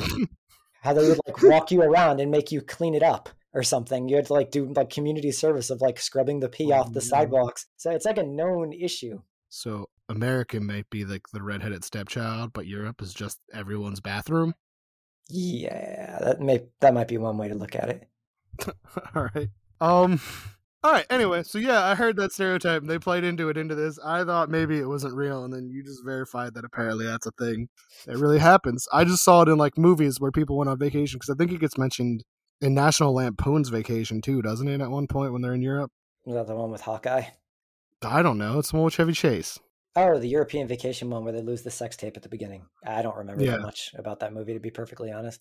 how they would like walk you around and make you clean it up or something. You had to like do like community service of like scrubbing the pee Oh, off the no. sidewalks. So it's like a known issue. So America might be like the redheaded stepchild, but Europe is just everyone's bathroom. Yeah, that may that might be one way to look at it. all right. Um. All right. Anyway, so yeah, I heard that stereotype. They played into it into this. I thought maybe it wasn't real, and then you just verified that apparently that's a thing. It really happens. I just saw it in like movies where people went on vacation because I think it gets mentioned in National Lampoon's Vacation too, doesn't it? At one point when they're in Europe. Was that the one with Hawkeye? I don't know. It's the one with Chevy Chase. Oh, the European vacation one where they lose the sex tape at the beginning. I don't remember Yeah. that much about that movie, to be perfectly honest.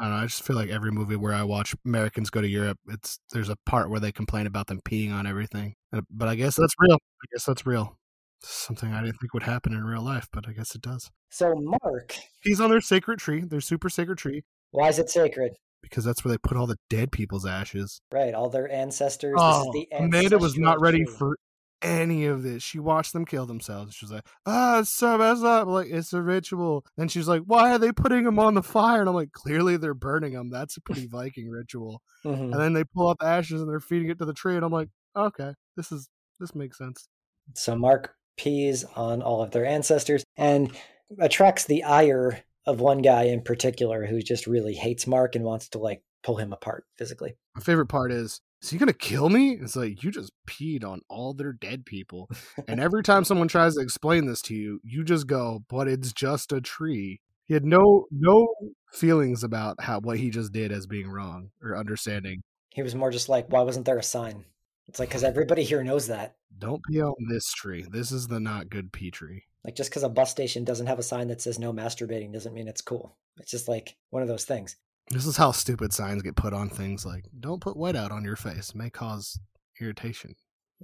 I don't know. I just feel like every movie where I watch Americans go to Europe, it's there's a part where they complain about them peeing on everything. Uh, But I guess that's real. I guess that's real. Something I didn't think would happen in real life, but I guess it does. So, Mark, He's on their sacred tree, their super sacred tree, why is it sacred? because that's where they put all the dead people's ashes. Right, all their ancestors. Oh, this is the Amanda was not ready tree. for any of this. She watched them kill themselves. She was like, "Ah, it's so messed up. Like it's a ritual." And she's like, "Why are they putting them on the fire?" And I'm like, "Clearly they're burning them. That's a pretty Viking ritual." Mhm. and then they pull up ashes and they're feeding it to the tree and i'm like okay this is this makes sense So, Mark pees on all of their ancestors and attracts the ire of one guy in particular who just really hates Mark and wants to like pull him apart physically. my favorite part is is he gonna kill me it's like you just peed on all their dead people and every time someone tries to explain this to you you just go but it's just a tree he had no no feelings about how what he just did as being wrong or understanding He was more just like, why wasn't there a sign? It's like, because everybody here knows that. don't pee on this tree this is the not good pee tree Like, just because a bus station doesn't have a sign that says no masturbating doesn't mean it's cool. It's just like one of those things. This is how stupid signs get put on things like don't put wet out on your face it may cause irritation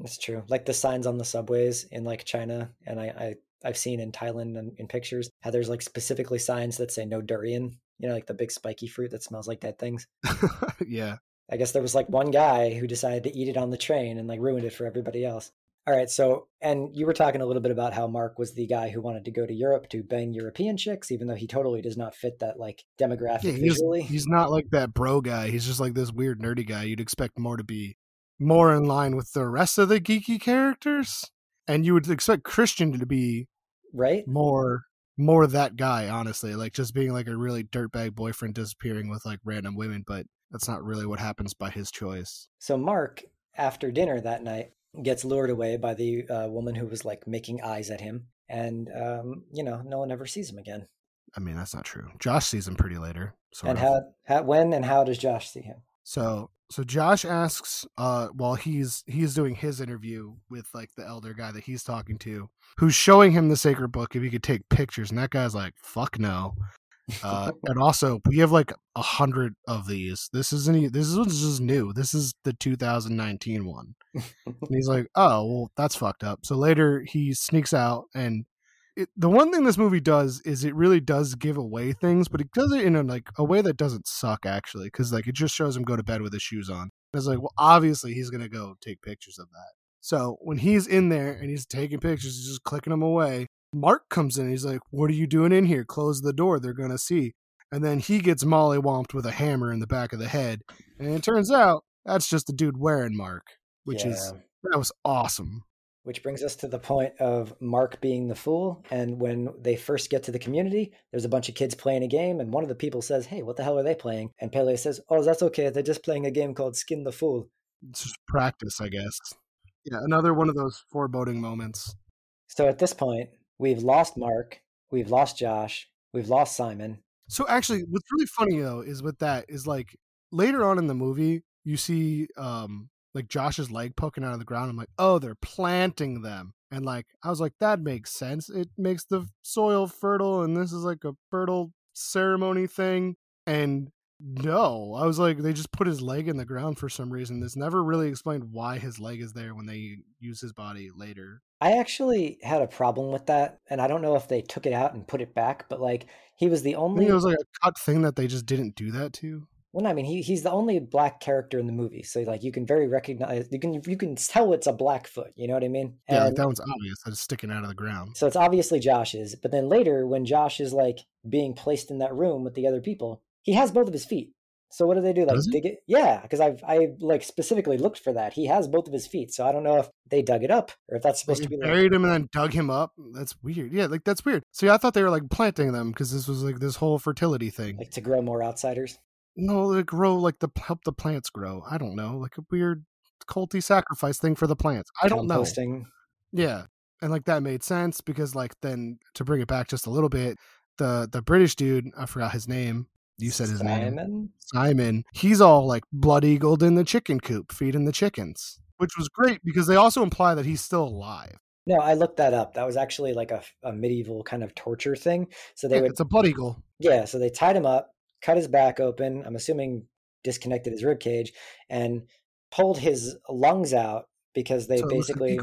It's true. Like the signs on the subways in like China, and I, I I've seen in Thailand and in pictures how there's like specifically signs that say no durian. You know, like the big spiky fruit that smells like dead things. yeah I guess there was like one guy who decided to eat it on the train and like ruined it for everybody else. All right, so and you were talking a little bit about how Mark was the guy who wanted to go to Europe to bang European chicks, even though he totally does not fit that like demographic Yeah, he's, visually. he's not like that bro guy. He's just like this weird nerdy guy. You'd expect more to be more in line with the rest of the geeky characters, and you would expect Christian to be right? more more that guy. Honestly, like just being like a really dirtbag boyfriend disappearing with like random women, but that's not really what happens by his choice. So Mark, after dinner that night, gets lured away by the uh, woman who was like making eyes at him, and um, you know, no one ever sees him again. I mean, that's not true. Josh sees him pretty later. Sort and of. how, how, when, and how does Josh see him? So so Josh asks uh while he's he's doing his interview with like the elder guy that he's talking to, who's showing him the sacred book if he could take pictures, and that guy's like, fuck no. Uh, and also, we have like a hundred of these. This isn't. This is just new. This is the 2019 one. And he's like, "Oh, well, that's fucked up." So later, he sneaks out, and it, the one thing this movie does is it really does give away things, but it does it in a like a way that doesn't suck actually, because like it just shows him go to bed with his shoes on. And It's like, well, obviously he's gonna go take pictures of that. So when he's in there and he's taking pictures, he's just clicking them away. Mark comes in. He's like, "What are you doing in here? Close the door. They're gonna see." And then he gets mollywomped with a hammer in the back of the head, and it turns out that's just the dude wearing Mark, which is that was awesome. Which brings us to the point of Mark being the fool. And when they first get to the community, there's a bunch of kids playing a game, and one of the people says, Hey, what the hell are they playing? And Pelle says, Oh, that's okay. They're just playing a game called Skin the Fool. It's just practice, I guess. Yeah, another one of those foreboding moments. So at this point, we've lost Mark, we've lost Josh, we've lost Simon. So actually, what's really funny though is with that is like later on in the movie, you see um like Josh's leg poking out of the ground. I'm like, oh, they're planting them. And like I was like, that makes sense. It makes the soil fertile, and this is like a fertile ceremony thing. And no, I was like, they just put his leg in the ground for some reason. It's never really explained why his leg is there when they use his body later. I actually had a problem with that, and I don't know if they took it out and put it back, but like he was the I only it was like a cut thing that they just didn't do that to. Well, I mean, he he's the only black character in the movie, so like you can very recognize you can you can tell it's a Blackfoot. You know what I mean? Yeah, like that one's obvious that it's sticking out of the ground. so it's obviously Josh's. But then later, when Josh is like being placed in that room with the other people, he has both of his feet. So what do they do? Like Does dig it? Yeah, because I've I like specifically looked for that. He has both of his feet. So I don't know if they dug it up or if that's Like, supposed to be like buried him and then dug him up. That's weird. Yeah, like that's weird. See, I thought they were like planting them because this was like this whole fertility thing. like to grow more outsiders. no, they grow like the help the plants grow. I don't know, like a weird culty sacrifice thing for the plants. I don't know. Yeah, and like that made sense because like then to bring it back just a little bit, the the British dude, I forgot his name. You said his name. Simon? Simon, he's all like blood eagled in the chicken coop, feeding the chickens, which was great because they also imply that he's still alive. No, I looked that up. That was actually like a, a medieval kind of torture thing. So they Yeah, would it's a blood eagle. Yeah, so they tied him up, cut his back open, I'm assuming disconnected his rib cage, and pulled his lungs out because they so it looks like basically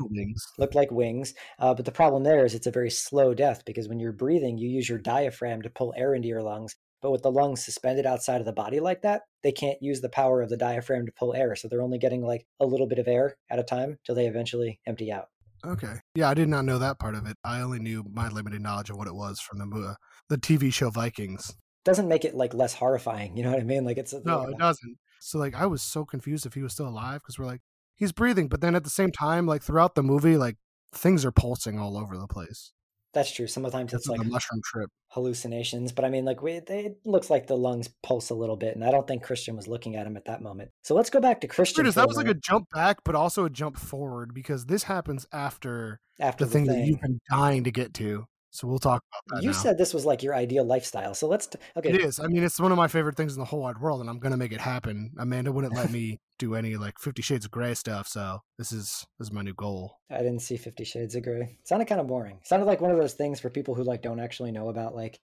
looked like wings. Uh, but the problem there is it's a very slow death because when you're breathing, you use your diaphragm to pull air into your lungs. But with the lungs suspended outside of the body like that, they can't use the power of the diaphragm to pull air. So they're only getting like a little bit of air at a time till they eventually empty out. Okay. Yeah, I did not know that part of it. I only knew my limited knowledge of what it was from the mo- the TV show Vikings. Doesn't make it like less horrifying. You know what I mean? Like it's No, like, it uh doesn't. So like I was so confused if he was still alive because we're like he's breathing, but then at the same time, like throughout the movie, like things are pulsing all over the place. That's true. Sometimes It's it's like a mushroom trip. hallucinations but i mean like we, they, it looks like the lungs pulse a little bit and i don't think christian was looking at him at that moment so let's go back to christian that was like a jump back, but also a jump forward because this happens after after the thing, that you've been dying to get to. So we'll talk about that. you now. said this was like your ideal lifestyle so let's t- okay It is. I mean, it's one of my favorite things in the whole wide world, and I'm gonna make it happen. Amanda wouldn't let me do any like Fifty Shades of Grey stuff, so this is this is my new goal. i didn't see 50 shades of gray it sounded kind of boring it sounded like one of those things for people who like don't actually know about like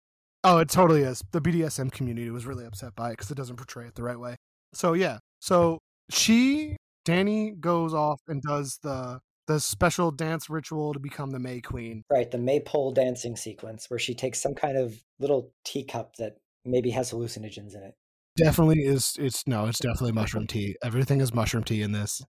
Oh, it totally is. The BDSM community was really upset by it because it doesn't portray it the right way. So yeah, so she Danny goes off and does the the special dance ritual to become the May Queen. right the maypole dancing sequence where she takes some kind of little teacup that maybe has hallucinogens in it Definitely is. It's no, it's definitely mushroom tea. Everything is mushroom tea in this.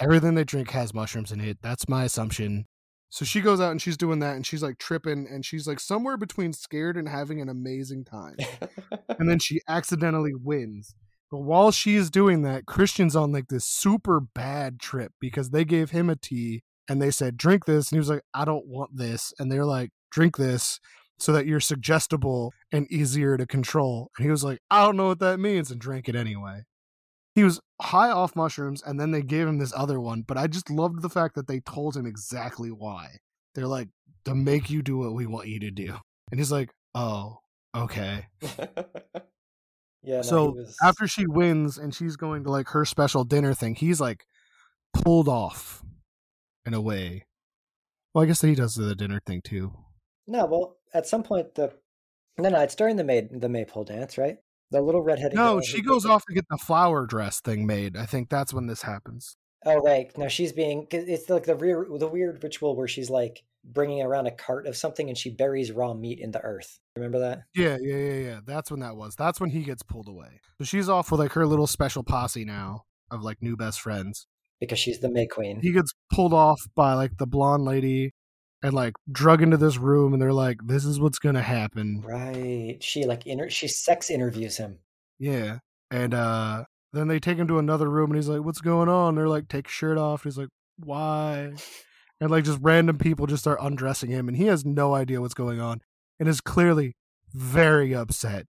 Everything they drink has mushrooms in it. That's my assumption. So she goes out and she's doing that and she's like tripping and she's like somewhere between scared and having an amazing time. and then she accidentally wins. But while she is doing that, Christian's on like this super bad trip because they gave him a tea and they said, drink this. And he was like, I don't want this. And they're like, drink this so that you're suggestible and easier to control. And he was like, I don't know what that means and drank it anyway. He was high off mushrooms and then they gave him this other one. But I just loved the fact that they told him exactly why. They're like, to make you do what we want you to do. And he's like, oh, okay. yeah so he was... after she wins and she's going to like her special dinner thing, he's like pulled off in a way. Well, I guess that he does the dinner thing too. no well at some point the No, no, it's during the May the maypole dance, right? The little redheaded. No, she goes off to get the flower dress thing made. I think that's when this happens. Oh right, no, she's being. It's like the rear, the weird ritual where she's like bringing around a cart of something and she buries raw meat in the earth. Remember that? Yeah, yeah, yeah, yeah. That's when that was. That's when he gets pulled away. So she's off with like her little special posse now of like new best friends. Because she's the May Queen. He gets pulled off by like the blonde lady and like drug into this room and they're like, This is what's gonna happen. Right. She like inter- she sex interviews him. Yeah. And uh then they take him to another room and he's like, What's going on? they're like, Take your shirt off. he's like, Why? And like just random people just start undressing him and he has no idea what's going on and is clearly very upset.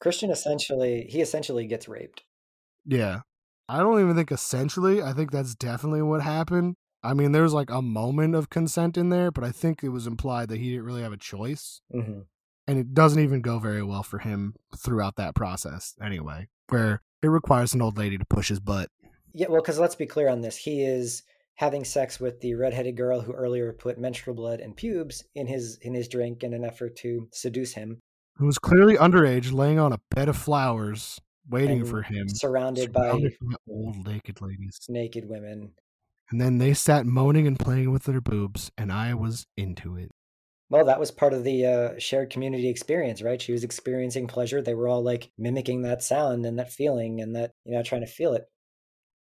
Christian essentially he essentially gets raped. Yeah. I don't even think essentially. I think that's definitely what happened. I mean, there's like a moment of consent in there, but I think it was implied that he didn't really have a choice. hmm And it doesn't even go very well for him throughout that process, anyway, where it requires an old lady to push his butt. Yeah, well, because let's be clear on this. He is having sex with the redheaded girl who earlier put menstrual blood and pubes in his in his drink in an effort to seduce him, Who was clearly underage, laying on a bed of flowers, waiting for him. surrounded by surrounded by old naked ladies. naked women. And then they sat moaning and playing with their boobs, and I was into it. Well, that was part of the uh, shared community experience, right? She was experiencing pleasure. They were all like mimicking that sound and that feeling and that, you know, trying to feel it.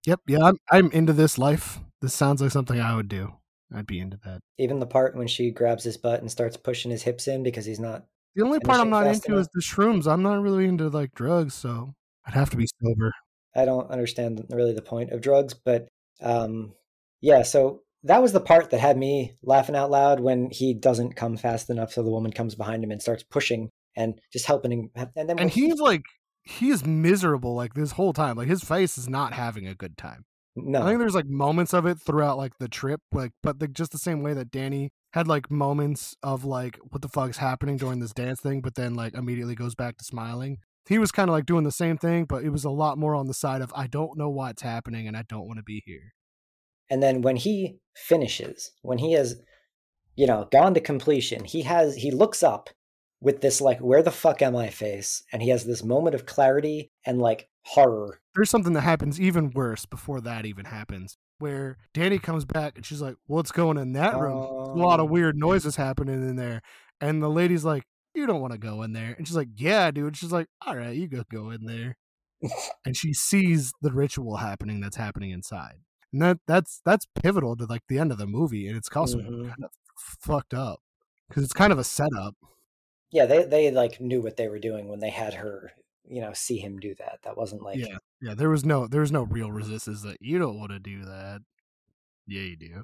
Yep, yeah, I'm I'm into this life. This sounds like something I would do. I'd be into that. Even the part when she grabs his butt and starts pushing his hips in because he's not. The only part I'm not into is the shrooms. I'm not really into like drugs, so I'd have to be sober. I don't understand really the point of drugs, but um, yeah. So that was the part that had me laughing out loud when he doesn't come fast enough, so the woman comes behind him and starts pushing and just helping him. And then And he's like he's miserable like this whole time. Like his face is not having a good time. no, I think there's like moments of it throughout like the trip, like but the, just the same way that Danny had like moments of like what the fuck's happening during this dance thing, but then like immediately goes back to smiling. He was kind of like doing the same thing, but it was a lot more on the side of I don't know what's happening and I don't want to be here. And then when he finishes, when he has, you know, gone to completion, he has he looks up with this like where the fuck am I face and he has this moment of clarity and like horror. There's something that happens even worse before that even happens, where Danny comes back and she's like, "What's going in that room? There's a lot of Oh. weird noises happening in there." And the lady's like, "You don't want to go in there." And she's like, "Yeah, dude." She's like, "All right, you go go in there." and she sees the ritual happening that's happening inside. And that that's that's pivotal to like the end of the movie and it's also Mhm. kind of fucked up cuz it's kind of a setup. Yeah, they they like knew what they were doing when they had her, you know, see him do that. That wasn't like yeah. Yeah, there was no there was no real resistance that you don't want to do that. Yeah, you do.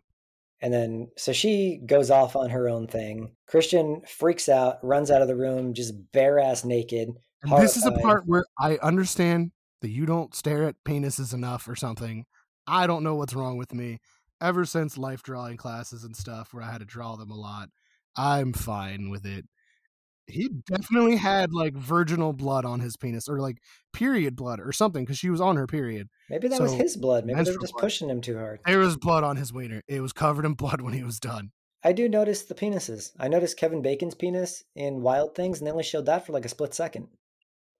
And then, so she goes off on her own thing. Christian freaks out, runs out of the room, just bare ass naked. And this is a part where I understand that you don't stare at penises enough or something. I don't know what's wrong with me. Ever since life drawing classes and stuff where I had to draw them a lot, I'm fine with it. He definitely had like virginal blood on his penis or like period blood or something because she was on her period. Maybe that was his blood. Maybe they were just blood. pushing him too hard. There was blood on his wiener. It was covered in blood when he was done. I do notice the penises. I noticed Kevin Bacon's penis in Wild Things, and they only showed that for like a split second.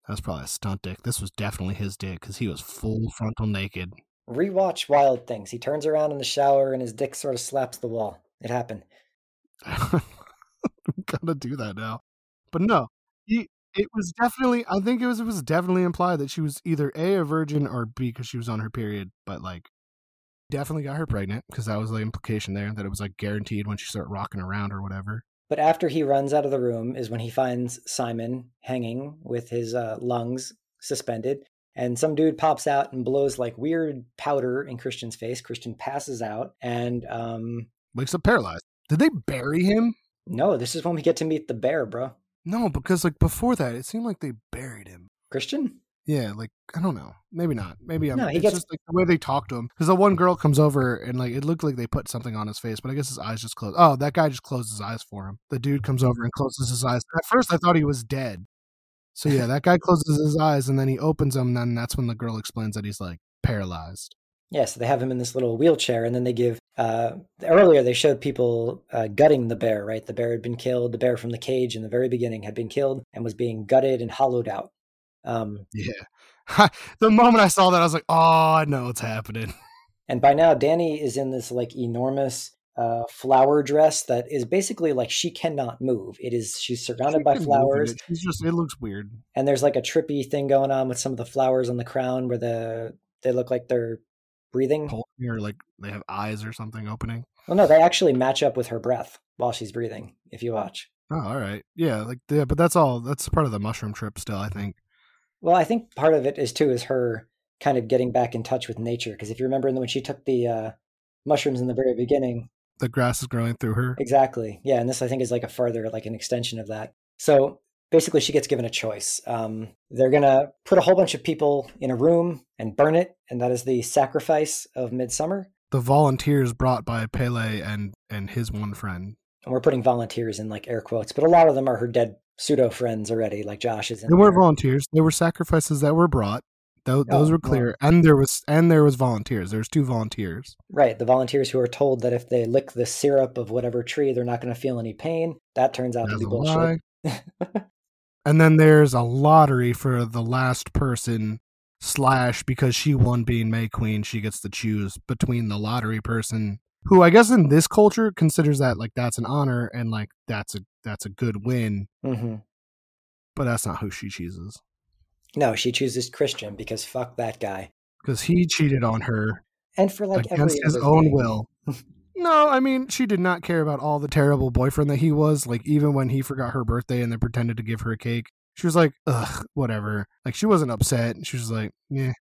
That was probably a stunt dick. This was definitely his dick because he was full frontal naked. Rewatch Wild Things. He turns around in the shower and his dick sort of slaps the wall. It happened. I'm gonna do that now. But no, he it was definitely I think it was it was definitely implied that she was either A a virgin or B because she was on her period, but like definitely got her pregnant because that was the implication there that it was like guaranteed when she started rocking around or whatever. But after he runs out of the room is when he finds Simon hanging with his uh, lungs suspended. And some dude pops out and blows like weird powder in Christian's face. Christian passes out. And um, Wakes up paralyzed. Did they bury him? no, this is when we get to meet the bear, bro. No, because like before that, it seemed like they buried him. Christian? Yeah, like I don't know. Maybe not. Maybe I'm. No, he it's gets- just like the way they talk to him. Because the one girl comes over and like it looked like they put something on his face, but I guess his eyes just closed. Oh, that guy just closed his eyes for him. The dude comes over and closes his eyes. At first, I thought he was dead. So yeah, that guy closes his eyes and then he opens them. And then that's when the girl explains that he's like paralyzed. Yeah, so they have him in this little wheelchair, and then they give. Uh, earlier, they showed people uh, gutting the bear. Right, the bear had been killed. The bear from the cage in the very beginning had been killed and was being gutted and hollowed out. Um, Yeah. the moment I saw that, I was like, oh, I know what's happening. and by now, Danny is in this like enormous uh, flower dress that is basically like she cannot move. It is she's surrounded She by can move in flowers, it. She's just, it looks weird. and there's like a trippy thing going on with some of the flowers on the crown where the they look like they're breathing. Or like they have eyes or something opening. Well, no, they actually match up with her breath while she's breathing. If you watch. Oh, all right. Yeah, like yeah, but that's all. That's part of the mushroom trip. Still, I think. Well, I think part of it is too is her kind of getting back in touch with nature. Because if you remember when she took the uh, mushrooms in the very beginning, The grass is growing through her. exactly, yeah, and this I think is like a further like an extension of that. So basically, she gets given a choice. Um, they're gonna put a whole bunch of people in a room and burn it, and that is the sacrifice of midsummer. The volunteers brought by Pelle and and his one friend. And we're putting volunteers in like air quotes, but a lot of them are her dead pseudo friends already, like Josh is in They weren't volunteers. They were sacrifices that were brought. Those, Oh, those were well. clear, and there was and there was volunteers. There was two volunteers. Right, the volunteers who are told that if they lick the syrup of whatever tree, they're not going to feel any pain. That turns out to be bullshit. and then there's a lottery for the last person slash because she won being May Queen, she gets to choose between the lottery person who I guess in this culture considers that like that's an honor and like that's a that's a good win, hmm but that's not who she chooses No, she chooses Christian because fuck that guy. because he cheated on her And for like against his own will. No, I mean she did not care about all the terrible boyfriend that he was. Like even when he forgot her birthday and then pretended to give her a cake, she was like, "Ugh, whatever." Like she wasn't upset. She was like, "Yeah,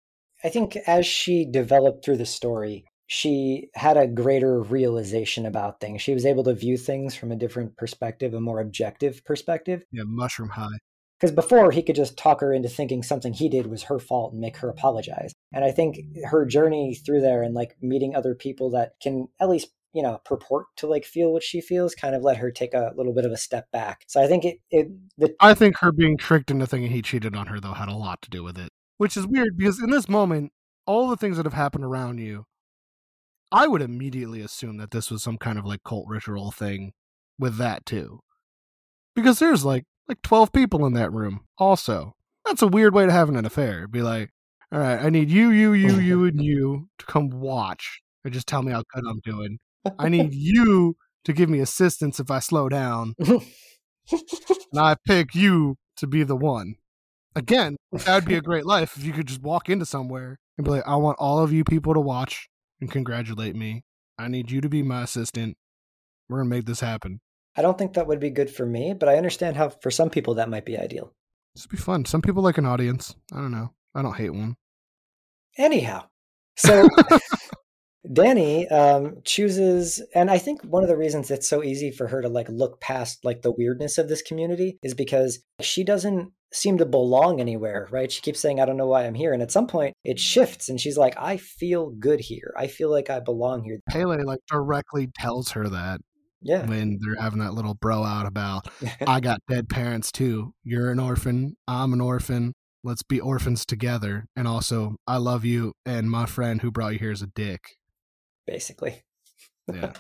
I think as she developed through the story, she had a greater realization about things. She was able to view things from a different perspective, a more objective perspective. yeah, mushroom high." Because before he could just talk her into thinking something he did was her fault and make her apologize. And I think her journey through there and like meeting other people that can at least you know purport to like feel what she feels kind of let her take a little bit of a step back. So I think it it the I think her being tricked into thinking he cheated on her though had a lot to do with it, which is weird because in this moment, all the things that have happened around you, I would immediately assume that this was some kind of like cult ritual thing with that too, because there's like like twelve people in that room. Also, that's a weird way to have an affair. Be like, all right, I need you, you, you, you, and you to come watch and just tell me how good I'm doing. I need you to give me assistance if I slow down and I pick you to be the one. Again, that would be a great life if you could just walk into somewhere and be like, I want all of you people to watch and congratulate me. I need you to be my assistant. We're going to make this happen. I don't think that would be good for me, but I understand how for some people that might be ideal. This would be fun. Some people like an audience. I don't know. I don't hate one. Anyhow, so Danny um, chooses, and I think one of the reasons it's so easy for her to like look past like the weirdness of this community is because she doesn't seem to belong anywhere, right? She keeps saying, "I don't know why I'm here," and at some point it shifts, and she's like, "I feel good here. I feel like I belong here." Pelle like directly tells her that Yeah, when they're having that little bro out about I got dead parents too. You're an orphan. I'm an orphan. Let's be orphans together. And also, I love you, and my friend who brought you here is a dick. Basically. Yeah.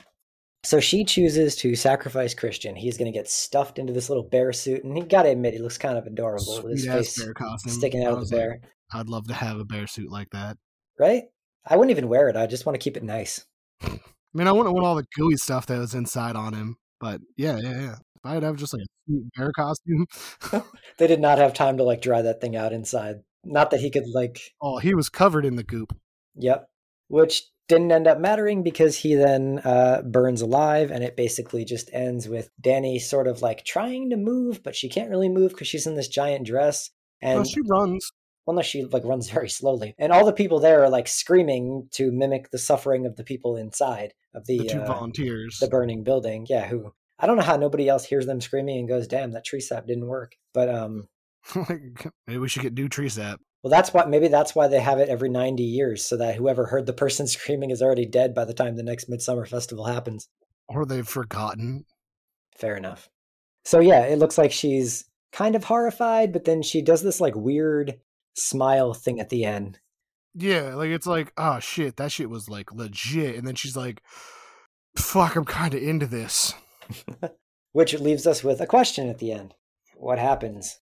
So she chooses to sacrifice Christian. He's going to get stuffed into this little bear suit, and he got to admit, he looks kind of adorable with his face sticking out of the like, bear. I'd love to have a bear suit like that. right? I wouldn't even wear it. I just want to keep it nice. I mean, I wouldn't want all the gooey stuff that was inside on him, but yeah, yeah, yeah. If I'd have just like a sweet bear costume, They did not have time to like dry that thing out inside. Not that he could like, oh, he was covered in the goop. yep. Which didn't end up mattering because he then uh, burns alive, and it basically just ends with Danny sort of like trying to move, but she can't really move because she's in this giant dress. And she runs. well, no, she like runs very slowly, and all the people there are like screaming to mimic the suffering of the people inside of the The two uh, volunteers. the burning building. Yeah, who I don't know how nobody else hears them screaming and goes, "Damn, that tree sap didn't work." But um, Maybe we should get new tree sap. Well, that's why maybe that's why they have it every ninety years, so that whoever heard the person screaming is already dead by the time the next midsummer festival happens. Or they've forgotten. Fair enough. So yeah, it looks like she's kind of horrified, but then she does this like weird smile thing at the end. Yeah, like it's like, oh shit, that shit was like legit. And then she's like, fuck, I'm kind of into this. Which leaves us with a question at the end. What happens?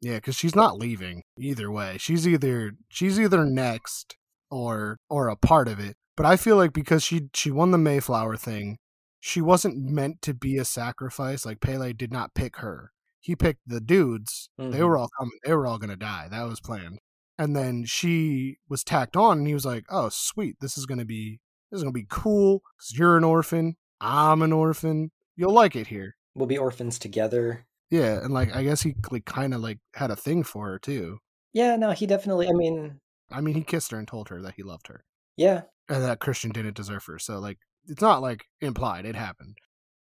Yeah, because she's not leaving either way. She's either she's either next or or a part of it. But I feel like because she she won the Mayflower thing, she wasn't meant to be a sacrifice. Like Pelle did not pick her. He picked the dudes. Mm-hmm. They were all coming. They were all gonna die. That was planned. And then she was tacked on, and he was like, "Oh, sweet, this is gonna be this is gonna be cool. Cause you're an orphan. I'm an orphan. You'll like it here. We'll be orphans together." Yeah, and like I guess he like kind of like had a thing for her too. Yeah, no, he definitely. I mean, I mean, he kissed her and told her that he loved her. Yeah, and that Christian didn't deserve her. So like, it's not like implied; it happened.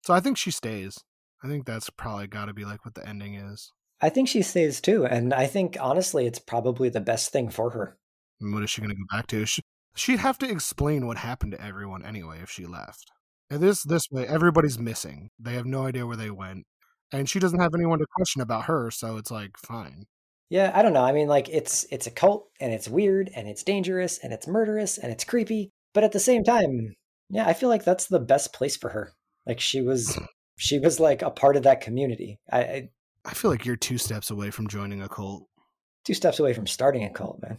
So I think she stays. I think that's probably got to be like what the ending is. I think she stays too, and I think honestly, it's probably the best thing for her. And what is she going to go back to? She, she'd have to explain what happened to everyone anyway if she left. And this this way, everybody's missing. They have no idea where they went and she doesn't have anyone to question about her, so it's like fine. Yeah, I don't know. I mean, like it's it's a cult and it's weird and it's dangerous and it's murderous and it's creepy, but at the same time, yeah, I feel like that's the best place for her. Like she was she was like a part of that community. I I, I feel like you're two steps away from joining a cult. Two steps away from starting a cult, man.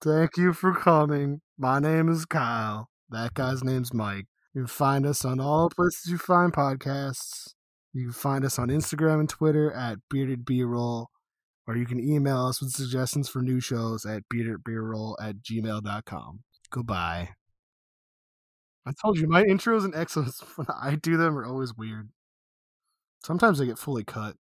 Thank you for coming. My name is Kyle. That guy's name's Mike. You can find us on all places you find podcasts. You can find us on Instagram and Twitter at Bearded B-Roll, or you can email us with suggestions for new shows at beardedbroll at gmail.com. Goodbye. I told you, my intros and exos, when I do them, are always weird. Sometimes they get fully cut.